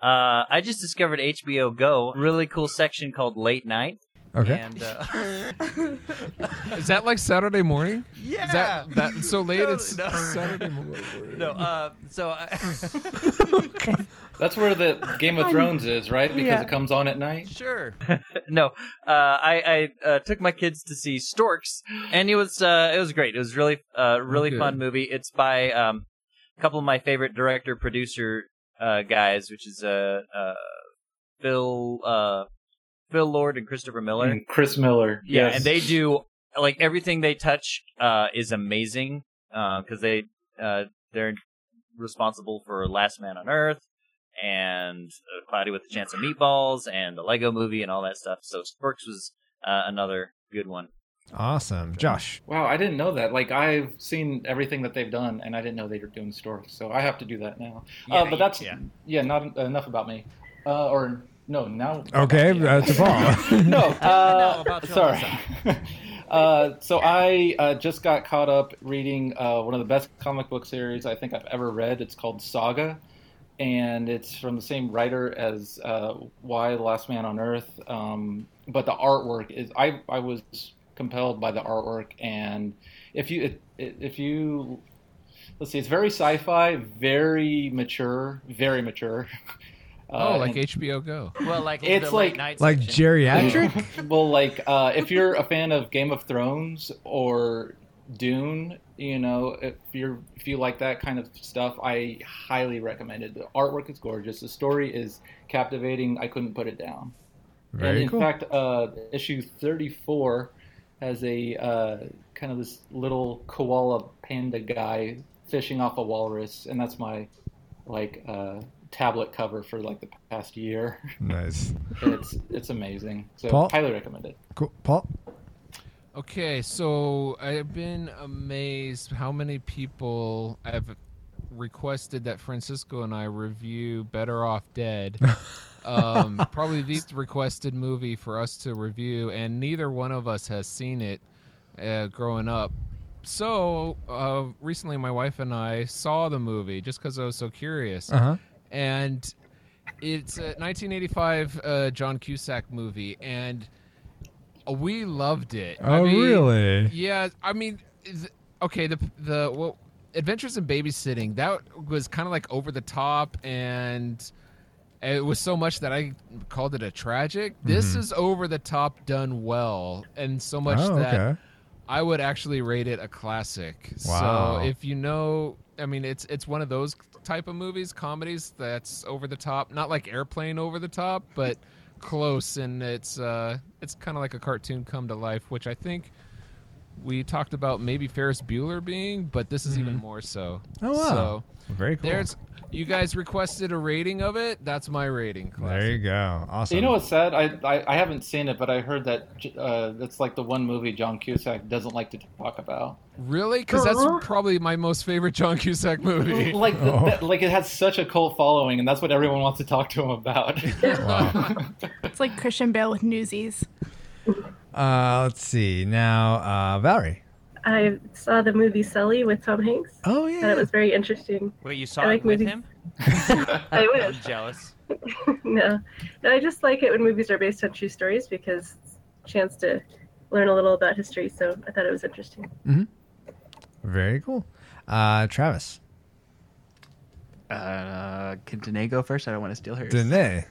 Uh, I just discovered HBO Go. Really cool section called Late Night. Okay. And uh, Is that like Saturday morning? Yeah. Is that, that so late? No, it's no. Saturday morning. no, uh, so I, That's where the Game of Thrones is, right? Because Yeah. it comes on at night. Sure. no, uh, I, I uh, took my kids to see Storks, and it was uh, it was great. It was really uh, really Okay. fun movie. It's by um, a couple of my favorite director producer uh, guys, which is uh, uh, Phil uh, Phil Lord and Christopher Miller. And Chris Miller. Yeah, yes. and they do like everything they touch uh, is amazing because they uh, they're responsible for Last Man on Earth and uh, Cloudy with a Chance of Meatballs and the Lego Movie and all that stuff. So Storks was uh, another good one. Awesome, Josh. Wow, I didn't know that. Like I've seen everything that they've done, and I didn't know they were doing storks. So I have to do that now. Yeah, uh, but that's yeah. yeah. not enough about me. Uh, or no, now. Okay, uh, to Paul. no, uh, about sorry. uh, so I uh, just got caught up reading uh, one of the best comic book series I think I've ever read. It's called Saga, and it's from the same writer as uh, Y: The Last Man on Earth. Um, but the artwork is I I was compelled by the artwork, and if you if you let's see, it's very sci-fi, very mature, very mature. Oh, Uh, like and- HBO Go. Well, like It's the like- night Like section. geriatric? well, like uh, if you're a fan of Game of Thrones or Dune, you know, if you're if you like that kind of stuff, I highly recommend it. The artwork is gorgeous. The story is captivating. I couldn't put it down. Very and in cool. fact, uh, issue 34 has a uh, kind of this little koala panda guy fishing off a walrus, and that's my like uh, tablet cover for like the past year. Nice. it's it's amazing. So Paul? highly recommend it. Cool, Paul. Okay, so I've been amazed how many people have requested that Francisco and I review Better Off Dead. um, probably the requested movie for us to review, and neither one of us has seen it uh, growing up. So uh, recently, my wife and I saw the movie just because I was so curious, Uh-huh. and it's a 1985 uh, John Cusack movie, and we loved it. I Oh, mean, really? Yeah, I mean, okay, the the well, Adventures in Babysitting that was kind of like over the top, and it was so much that I called it a tragic. This Mhm. is over the top, done well, and so much Oh, that okay. I would actually rate it a classic. Wow. So if you know, I mean, it's it's one of those type of movies, comedies that's over the top, not like Airplane over the top, but close, and it's uh, it's kind of like a cartoon come to life, which I think we talked about maybe Ferris Bueller being, but this is even Mhm. more so. Oh, wow. So Very cool. there's you guys requested a rating of it. That's my rating. There you go. Awesome. You know what's sad? I, I I haven't seen it, but I heard that uh, it's like the one movie John Cusack doesn't like to talk about. Really? Because that's Uh-huh. probably my most favorite John Cusack movie. Like the, Oh. that- like it has such a cult following, and that's what everyone wants to talk to him about. It's like Christian Bale with Newsies. Uh, let's see. Now, uh, Valerie. I saw the movie Sully with Tom Hanks. Oh yeah, and it was very interesting. Wait, you saw I like with movies- him? I I'm jealous. no, no, I just like it when movies are based on true stories because it's a chance to learn a little about history. So I thought it was interesting. hmm Very cool. Uh, Travis. Uh, can Danae go first? I don't want to steal hers. Danae.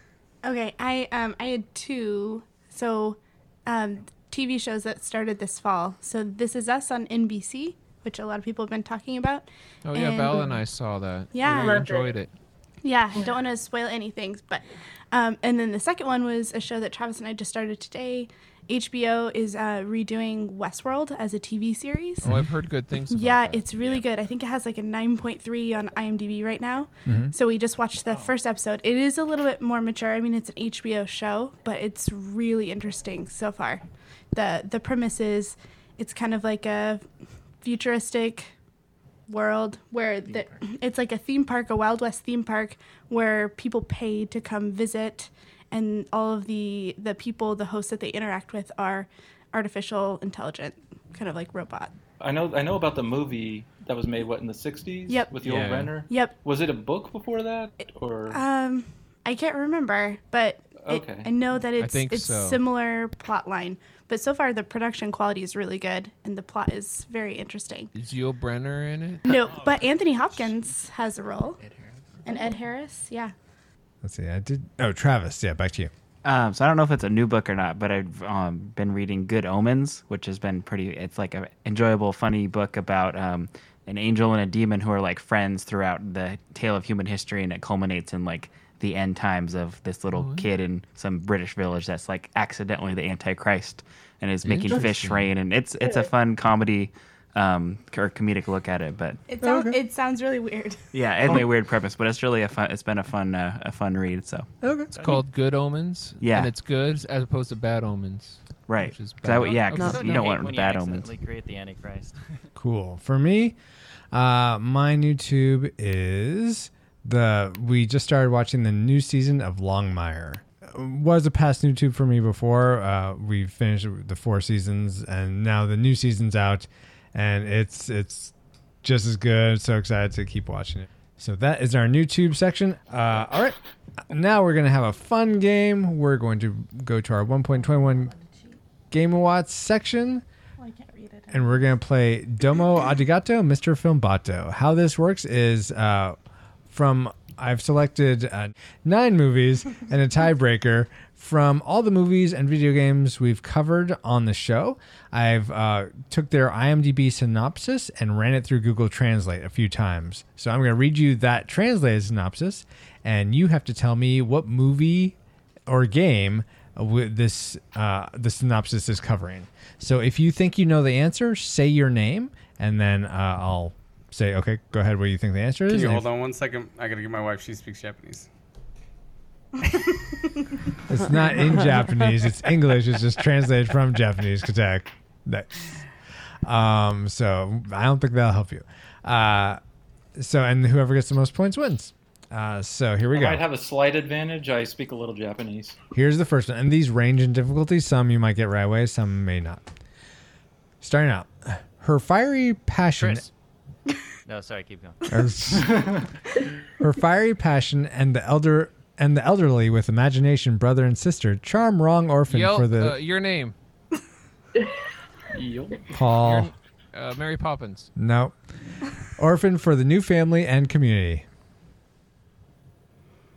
Okay, I um I had two so um TV shows that started this fall. So this is us on NBC, which a lot of people have been talking about. Oh yeah, Belle and I saw that. Yeah. we really enjoyed it. Yeah, I don't want to spoil anything, but um, and then the second one was a show that Travis and I just started today. HBO is uh, redoing Westworld as a TV series. Oh, I've heard good things. About Yeah, it's really good. I think it has like a 9.3 on IMDb right now. Mhm. So we just watched the first episode. It is a little bit more mature. I mean, it's an HBO show, but it's really interesting so far. The the premise is it's kind of like a futuristic world where the, it's like a theme park, a Wild West theme park where people pay to come visit and all of the the people, the hosts that they interact with are artificial intelligent, kind of like robot. I know I know about the movie that was made what in the '60s. Yep. With the Yeah. Yul Brynner. Yep. Was it a book before that or? Um, I can't remember, but it- Okay. I know that it's it's so. similar plot line. But so far, the production quality is really good, and the plot is very interesting. Is Yul Brynner in it? No, but Anthony Hopkins has a role, and Ed Harris, yeah. Let's see. I did. Oh, Travis. Yeah, back to you. Um, so I don't know if it's a new book or not, but I've um, been reading Good Omens, which has been pretty. It's like an enjoyable, funny book about um, an angel and a demon who are like friends throughout the tale of human history, and it culminates in like the end times of this little Oh, kid in some British village that's like accidentally the Antichrist and is making fish rain, and it's it's a fun comedy um, or comedic look at it, but It sounds it sounds really weird. yeah, it's a weird premise, but it's really a fun. It's been a fun uh, a fun read. So okay, It's called Good Omens. Yeah. and it's good as opposed to Bad Omens. Right. Which is 'Cause I would- bad. yeah, 'cause Okay. you don't want when bad you omens. create the Antichrist. Cool. For me, uh, my new tube is the. We just started watching the new season of Longmire. Was a past new tube for me before. Uh, we finished the four seasons, and now the new season's out, and it's it's just as good. So excited to keep watching it. So that is our new tube section. Uh, all right, now we're gonna have a fun game. We're going to go to our 1.21 Game Watts section and we're gonna play Domo Arigato, Mr. Filmbato. How this works is uh, from I've selected uh, nine movies and a tiebreaker from all the movies and video games we've covered on the show. I've uh, took their IMDb synopsis and ran it through Google Translate a few times. So I'm gonna read you that translated synopsis, and you have to tell me what movie or game this uh, the synopsis is covering. So if you think you know the answer, say your name, and then uh, I'll say, okay, go ahead. What do you think the answer is? Can you And hold if- on one second? I gotta get my wife. She speaks Japanese. It's not in Japanese. It's English. It's just translated from Japanese. Katek. That. Um. So I don't think that'll help you. Uh. So and whoever gets the most points wins. Uh. So here we I go. might have a slight advantage. I speak a little Japanese. Here's the first one. And these range in difficulty. Some you might get right away, some may not. Starting out. Her fiery passion. No, sorry, keep going. Her fiery passion and the elder and the elderly with imagination, brother and sister, charm wrong orphan Yell, for the uh, your name. Paul. Your- uh, Mary Poppins. No. Orphan for the new family and community.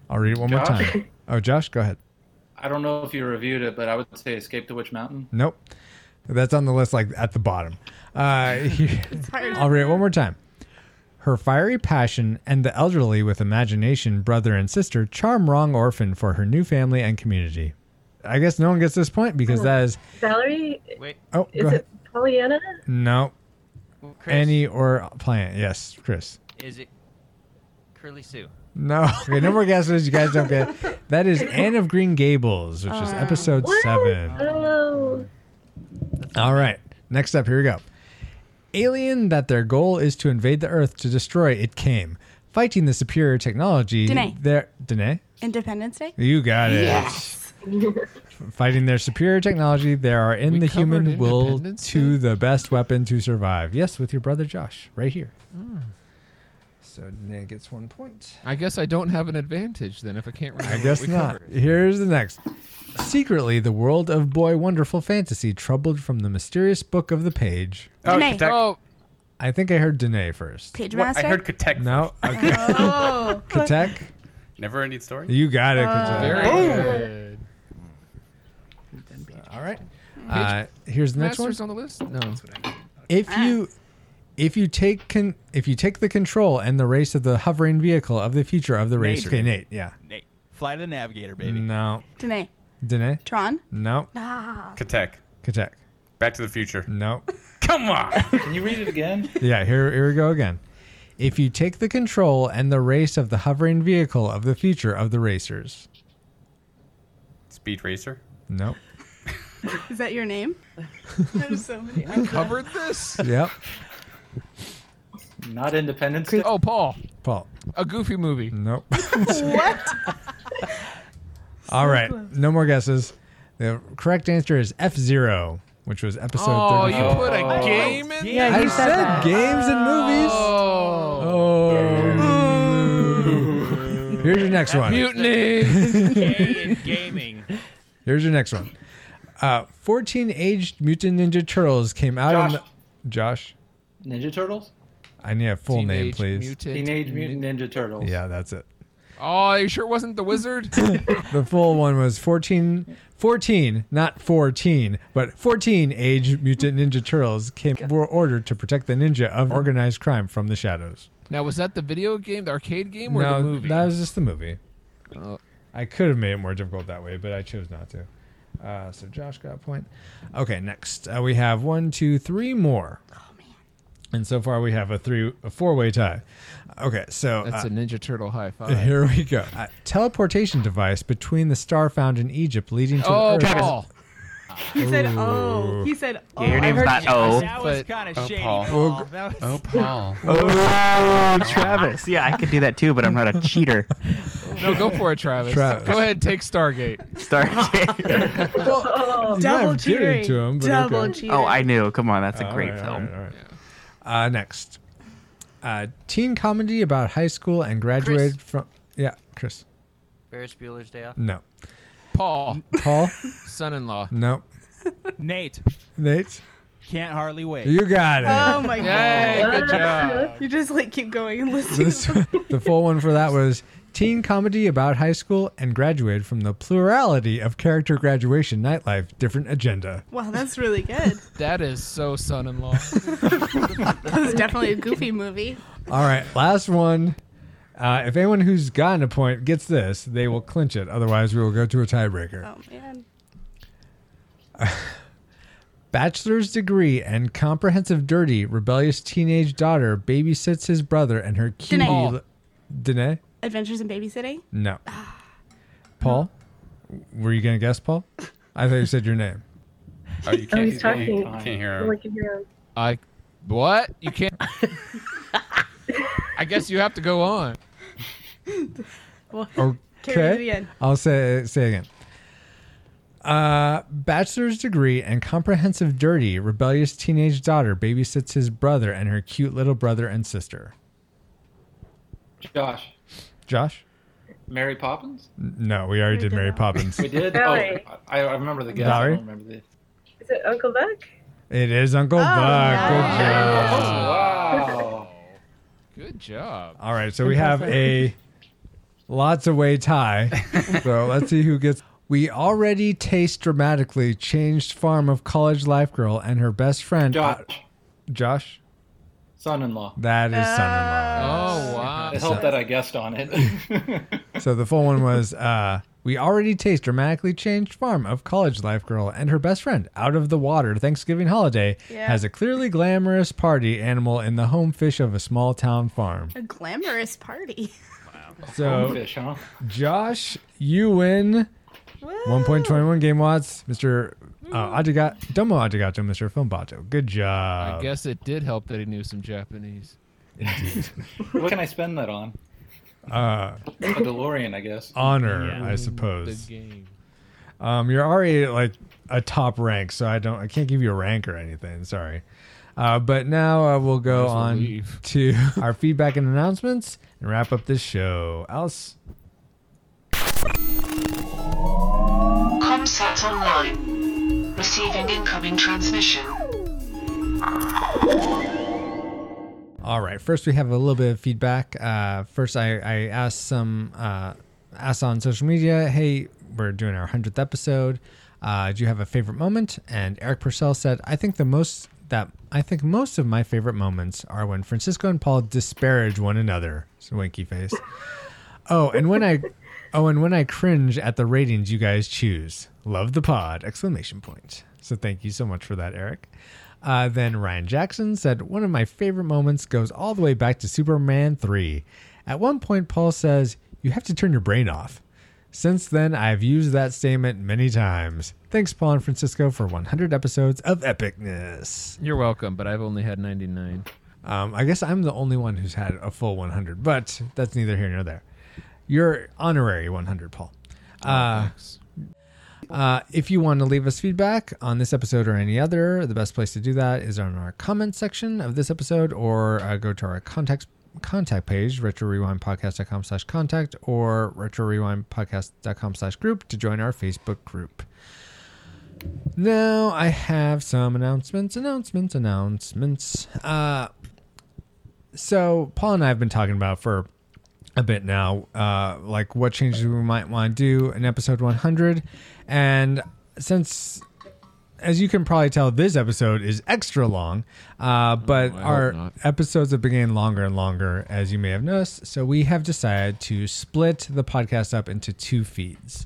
I'll read it one more time. Oh, Josh, go ahead. I don't know if you reviewed it, but I would say Escape to Witch Mountain. Nope. That's on the list, like at the bottom. Uh, here- I'll read it one more time. Her fiery passion and the elderly with imagination, brother and sister, charm wrong orphan for her new family and community. I guess no one gets this point because that is Valerie, Wait. Oh, is go it. Pollyanna? no. Chris. Annie or plant. Yes, Chris. Is it Curly Sue? No. Okay, no more guesses. You guys don't get. That is Anne of Green Gables, which is Uh, episode what? seven. Oh. All right. Next up, here we go. Alien that their goal is to invade the Earth to destroy it came. Fighting the superior technology. Danae. Their Danae? Independence Day. You got it. Yes. Fighting their superior technology, there are in We the covered human will Independence to the best weapon to survive. Yes, with your brother Josh, right here. Hmm. So Danae gets one point. I guess I don't have an advantage then if I can't remember. I what guess we not. covered. Here's the next. Secretly, the world of boy wonderful fantasy troubled from the mysterious book of the page. Oh, Danae. Katek. Oh, I think I heard Danae first. Page What? Master. I heard Katek. No. Okay. Oh. Katek, Never ending story. you got it. Katek. very good. All right. Uh, here's the next one. Masters on the list? No. If you if you take con- if you take the control and the race of the hovering vehicle of the future of the race. Nate. Okay, Nate. Yeah. Nate, Flight of the Navigator, baby. No. Danae. Danae? Tron. No. Ah. Katek. Katek. Back to the Future. No. Come on. Can you read it again? Yeah, here, here we go again. If you take the control and the race of the hovering vehicle of the future of the racers. Speed Racer. Nope. Is that your name? There's so many. I covered this. Yep. Not Independence Day. Oh, Paul. Paul. A Goofy movie. Nope. what? All right. No more guesses. The correct answer is F Zero, which was episode Oh, 34. you put a game in Yeah, there? I you said, said that. games and movies. Oh. Oh. Here's your next one. Mutiny. Gay in gaming. Here's your next one. Uh, 14 aged mutant ninja turtles came out in Josh. the. Josh? Ninja Turtles? I need a full name, Teenage please. Mutant Teenage Mutant Ninja Turtles. Yeah, that's it. Oh, you sure it wasn't the wizard? The full one was 14, 14, not 14, but 14 age mutant ninja turtles came were ordered to protect the ninja of organized crime from the shadows. now, was that the video game, the arcade game, or no, the movie? that was just the movie. Oh. I could have made it more difficult that way, but I chose not to. Uh, so Josh got a point. Okay, next uh, we have one, two, three more. Oh man! And so far we have a three, a four-way tie. Okay, so That's uh, a Ninja Turtle high five. here we go. A teleportation device between the star found in Egypt, leading to Oh, Earth. Paul. He said, "Oh." He said, "Oh." Yeah, your I name's heard- not O. That was But- kind of Oh, shady. Paul. Paul. That was- Oh, Paul. Oh, Travis. Yeah, I could do that too, but I'm not a cheater. No, go for it, Travis. Travis. Go ahead, take Stargate. Stargate. Oh, You might Double have cheating. to him, but Double okay. cheating. oh, I knew. Come on, that's a All great right, all film. right, all right. Uh, next, uh, teen comedy about high school and graduated from. Yeah, Chris. Ferris Bueller's Day Off. No. Paul, Paul. son-in-law. no. Nate Nate. can't hardly wait. You got it. Oh my Yay, god! good job. You just like keep going and listening. This, the full one for that was teen comedy about high school and graduated from the plurality of character graduation nightlife different agenda. wow, that's really good. That is so son-in-law. That was definitely a goofy movie. All right, last one. Uh, if anyone who's gotten a point gets this, they will clinch it. Otherwise, we will go to a tiebreaker. Oh man. Bachelor's degree and comprehensive dirty, rebellious teenage daughter babysits his brother and her cutie. Danae. li- Danae? Adventures in Babysitting. No. Paul? Were you going to guess, Paul? I thought you said your name. Oh, you Oh, can't, he's you talking. can't hear him. hear him. I what? You can't. I guess you have to go on. Well, Okay. Carry it again. I'll say say again. Uh, bachelor's degree and comprehensive dirty, rebellious teenage daughter babysits his brother and her cute little brother and sister. Josh. Josh? Mary Poppins? N- No, we already did Mary Poppins. We did? Valerie. Oh, I, I remember the guess. Valerie? I don't remember the. Is it Uncle Buck? It is Uncle Oh, Buck. nice. Good job. Wow. Good job. All right, so we have a lots of way tie. so let's see who gets. We already taste dramatically changed farm of college life girl and her best friend. Josh. uh, Josh? Son-in-law. That is son in law. Oh wow. It helped that I guessed on it. So the full one was uh, We already taste dramatically changed farm of college life girl and her best friend out of the water Thanksgiving holiday Yeah. has a clearly glamorous party animal in the home fish of a small town farm. A glamorous party. Wow. So Home fish, huh? Josh, you win 1.21 game watts, Mr. Uh, Adiga- Domo Arigato, Mr. Filmbato. Good job. I guess it did help that he knew some Japanese. Indeed. What can I spend that on? Uh, A DeLorean, I guess. honor, Yeah. I suppose. The game. Um, you're already like a top rank, so I don't, I can't give you a rank or anything. Sorry. Uh, but now uh, we'll go Might as on leave. to our feedback and announcements and wrap up this show. Alice. Comsat online. Receiving incoming transmission. All right. First, we have a little bit of feedback. Uh, first, I, I asked some uh, asked on social media, "Hey, we're doing our hundredth episode. Uh, do you have a favorite moment?" And Eric Purcell said, "I think the most that I think most of my favorite moments are when Francisco and Paul disparage one another." So winky face. Oh, and when I Oh, and when I cringe at the ratings you guys choose, love the pod! Exclamation point. So thank you so much for that, Eric. Uh, then Ryan Jackson said one of my favorite moments goes all the way back to Superman three. At one point, Paul says you have to turn your brain off. Since then, I've used that statement many times. Thanks, Paul and Francisco, for 100 episodes of epicness. You're welcome, but I've only had 99. Um, I guess I'm the only one who's had a full 100, but that's neither here nor there. You're honorary 100, Paul. Uh, uh, if you want to leave us feedback on this episode or any other, the best place to do that is on our comment section of this episode or uh, go to our contact contact page, retrorewindpodcast.com slash contact or retrorewindpodcast.com slash group to join our Facebook group. Now I have some announcements, announcements, announcements. Uh, so Paul and I have been talking about for a bit now, uh, like what changes we might want to do in episode 100. And since, as you can probably tell, this episode is extra long, uh, but I hope our episodes have been getting longer and longer, as you may have noticed. So we have decided to split the podcast up into two feeds.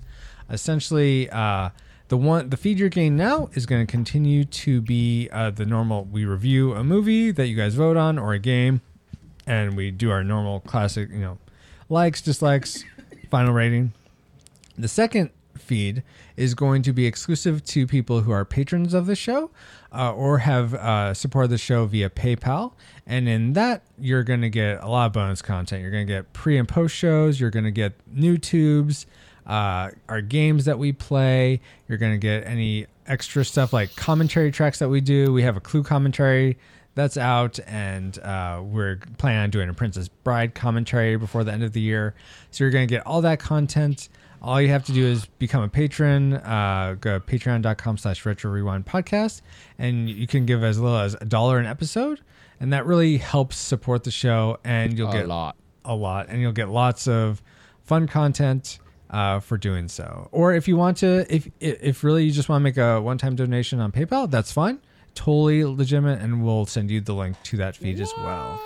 Essentially, uh, the one the feed you're getting now is going to continue to be uh, the normal. We review a movie that you guys vote on or a game, and we do our normal classic, you know, likes, dislikes, final rating. The second feed is going to be exclusive to people who are patrons of the show uh, or have uh, supported the show via PayPal. And in that, you're going to get a lot of bonus content. You're going to get pre and post shows. You're going to get new tubes, uh, our games that we play. You're going to get any extra stuff like commentary tracks that we do. We have a clue commentary that's out, and uh, we're planning on doing a Princess Bride commentary before the end of the year. So you're going to get all that content. All you have to do is become a patron. Uh, go to patreon.com slash retro rewind podcast, and you can give as little as a dollar an episode. And that really helps support the show, and you'll A get a lot. a lot, and you'll get lots of fun content uh, for doing so. Or if you want to, if if really you just want to make a one time donation on PayPal, that's fine, totally legitimate, and we'll send you the link to that feed as well.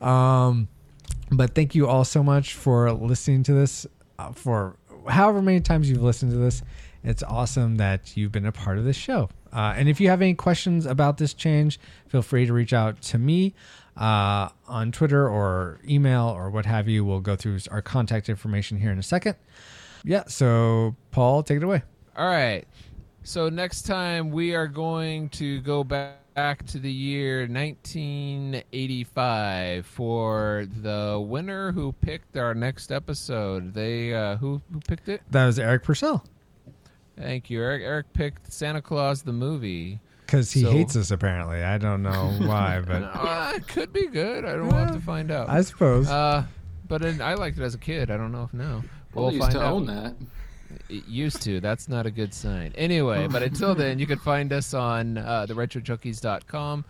um, but thank you all so much for listening to this. Uh, for however many times you've listened to this, it's awesome that you've been a part of this show. Uh, and if you have any questions about this change, feel free to reach out to me uh, on Twitter or email or what have you. We'll go through our contact information here in a second. Yeah. So, Paul, take it away. All right. So next time we are going to go back back to the year 1985 for the winner who picked our next episode. They uh, who who picked it? That was Eric Purcell Thank you, Eric. Eric picked Santa Claus the movie. because he So- hates us, apparently. I don't know why, but Uh, it could be good. I don't we'll have to find out. I suppose. Uh, but in, I liked it as a kid. I don't know if now. Paul We'll used find to out. own that. It used to. That's not a good sign. Anyway, but until then, you can find us on uh, the retrojunkies.com.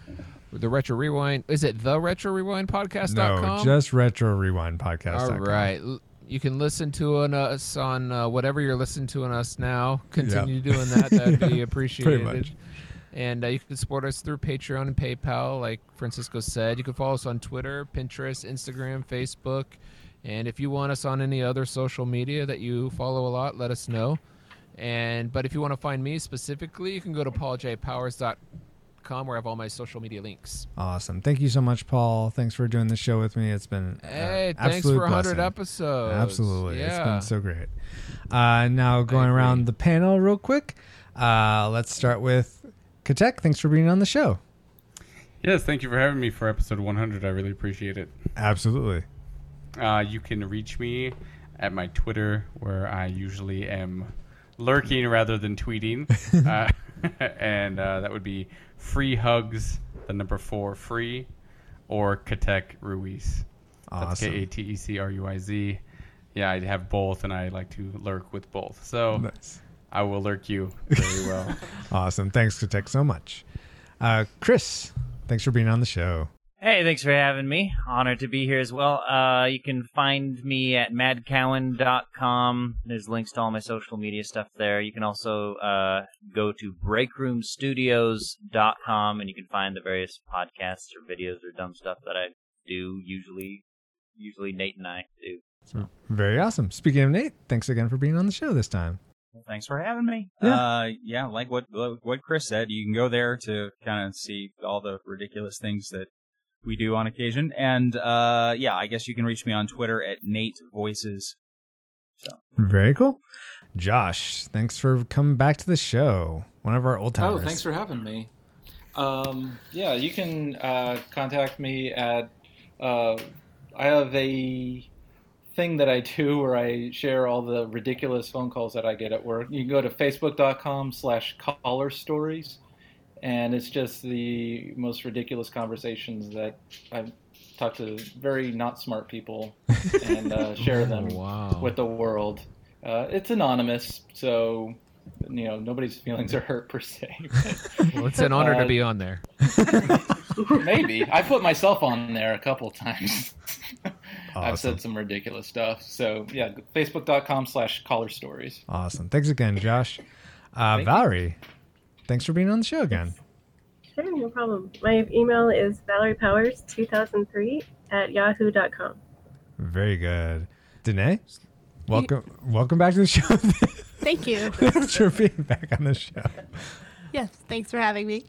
The Retro Rewind. Is it the Retro Rewind podcast.com? no, just retro rewind podcast. All right. You can listen to on us on uh, whatever you're listening to on us now. Continue doing that. That'd be appreciated. much. And uh, you can support us through Patreon and PayPal, like Francisco said. You can follow us on Twitter, Pinterest, Instagram, Facebook. And if you want us on any other social media that you follow a lot, let us know. And but if you want to find me specifically, you can go to pauljpowers.com where I have all my social media links. Awesome. Thank you so much, Paul. Thanks for doing the show with me. It's been Hey, thanks absolute for 100 blessing. episodes. Absolutely. it's been so great. Uh, now going around the panel real quick. Uh, let's start with Katek. Thanks for being on the show. Yes, thank you for having me for episode 100. I really appreciate it. Absolutely. Uh, you can reach me at my Twitter, where I usually am lurking rather than tweeting. uh, and uh, that would be free hugs, the number four free, or Katek Ruiz. That's Awesome. K A T E C R U I Z. Yeah, I have both, and I like to lurk with both. So Nice. I will lurk you very well. Awesome. Thanks, Katek, so much. Uh, Chris, thanks for being on the show. Hey, thanks for having me. Honored to be here as well. Uh, you can find me at madcowan.com. There's links to all my social media stuff there. You can also uh, go to breakroomstudios.com and you can find the various podcasts or videos or dumb stuff that I do usually usually Nate and I do. So, Very awesome. Speaking of Nate, thanks again for being on the show this time. Well, thanks for having me. Yeah. Uh, yeah, like what what Chris said, you can go there to kind of see all the ridiculous things that we do on occasion. And uh, yeah, I guess you can reach me on Twitter at Nate Voices. Very cool. Josh, thanks for coming back to the show. One of our old timers. Oh, thanks for having me. Um, yeah, you can uh, contact me at. Uh, I have a thing that I do where I share all the ridiculous phone calls that I get at work. You can go to facebook.com slash caller stories, and it's just the most ridiculous conversations that I've talked to very not smart people and uh, share them wow. with the world. Uh, it's anonymous, so you know nobody's feelings are hurt per se. Well, it's an honor Uh, to be on there. Maybe I put myself on there a couple times. I've said some ridiculous stuff. So yeah, facebook.com slash caller stories. Awesome. Thanks again, Josh. Uh, Thank you. Valerie, thanks for being on the show again. Sure, no problem. My email is valeriepowers2003 at yahoo.com. Very good. Danae, welcome welcome back to the show. Thank you. thanks for being back on the show. Yes, thanks for having me.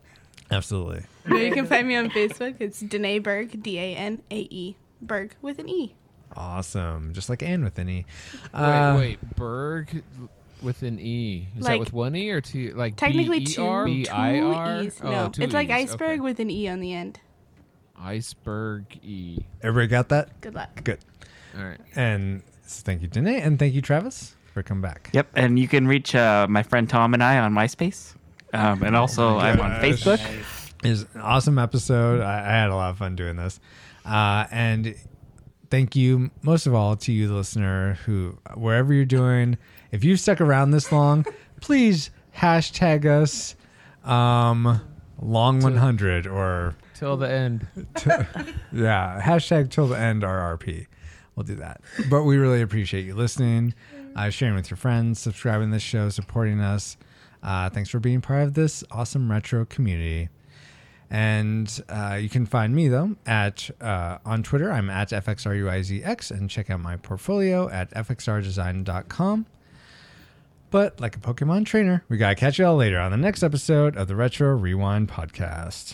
Absolutely. you can find me on Facebook. It's Danae Berg, D A N A E, Berg with an E. Awesome. Just like Anne with an E. Wait, Uh, wait, Berg with an E. Is that with one E or two? Like Technically, B-E-R? two, two B-I-R? E's. Oh, No, two it's like E's. iceberg with an E on the end. Iceberg E. Everybody got that? Good luck. Good. All right. And thank you, Danae, and thank you, Travis, for coming back. Yep, and you can reach uh, my friend Tom and I on MySpace, um, and also I'm on Gosh. Facebook. Is an awesome episode. I, I had a lot of fun doing this, uh, and thank you most of all to you, the listener, who wherever you're doing, if you've stuck around this long, please hashtag us um, long 100 or Till the end. yeah, hashtag till the end RRP. We'll do that. But we really appreciate you listening, uh, sharing with your friends, subscribing to this show, supporting us. Uh, thanks for being part of this awesome retro community. And uh, you can find me though at uh, on Twitter. I'm at fxruizx and check out my portfolio at fxrdesign.com. But like a Pokemon trainer, we gotta catch y'all later on the next episode of the Retro Rewind podcast.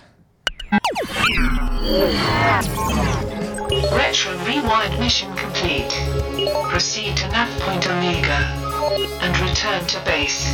Retro Rewind mission complete. Proceed to nav point Omega and return to base.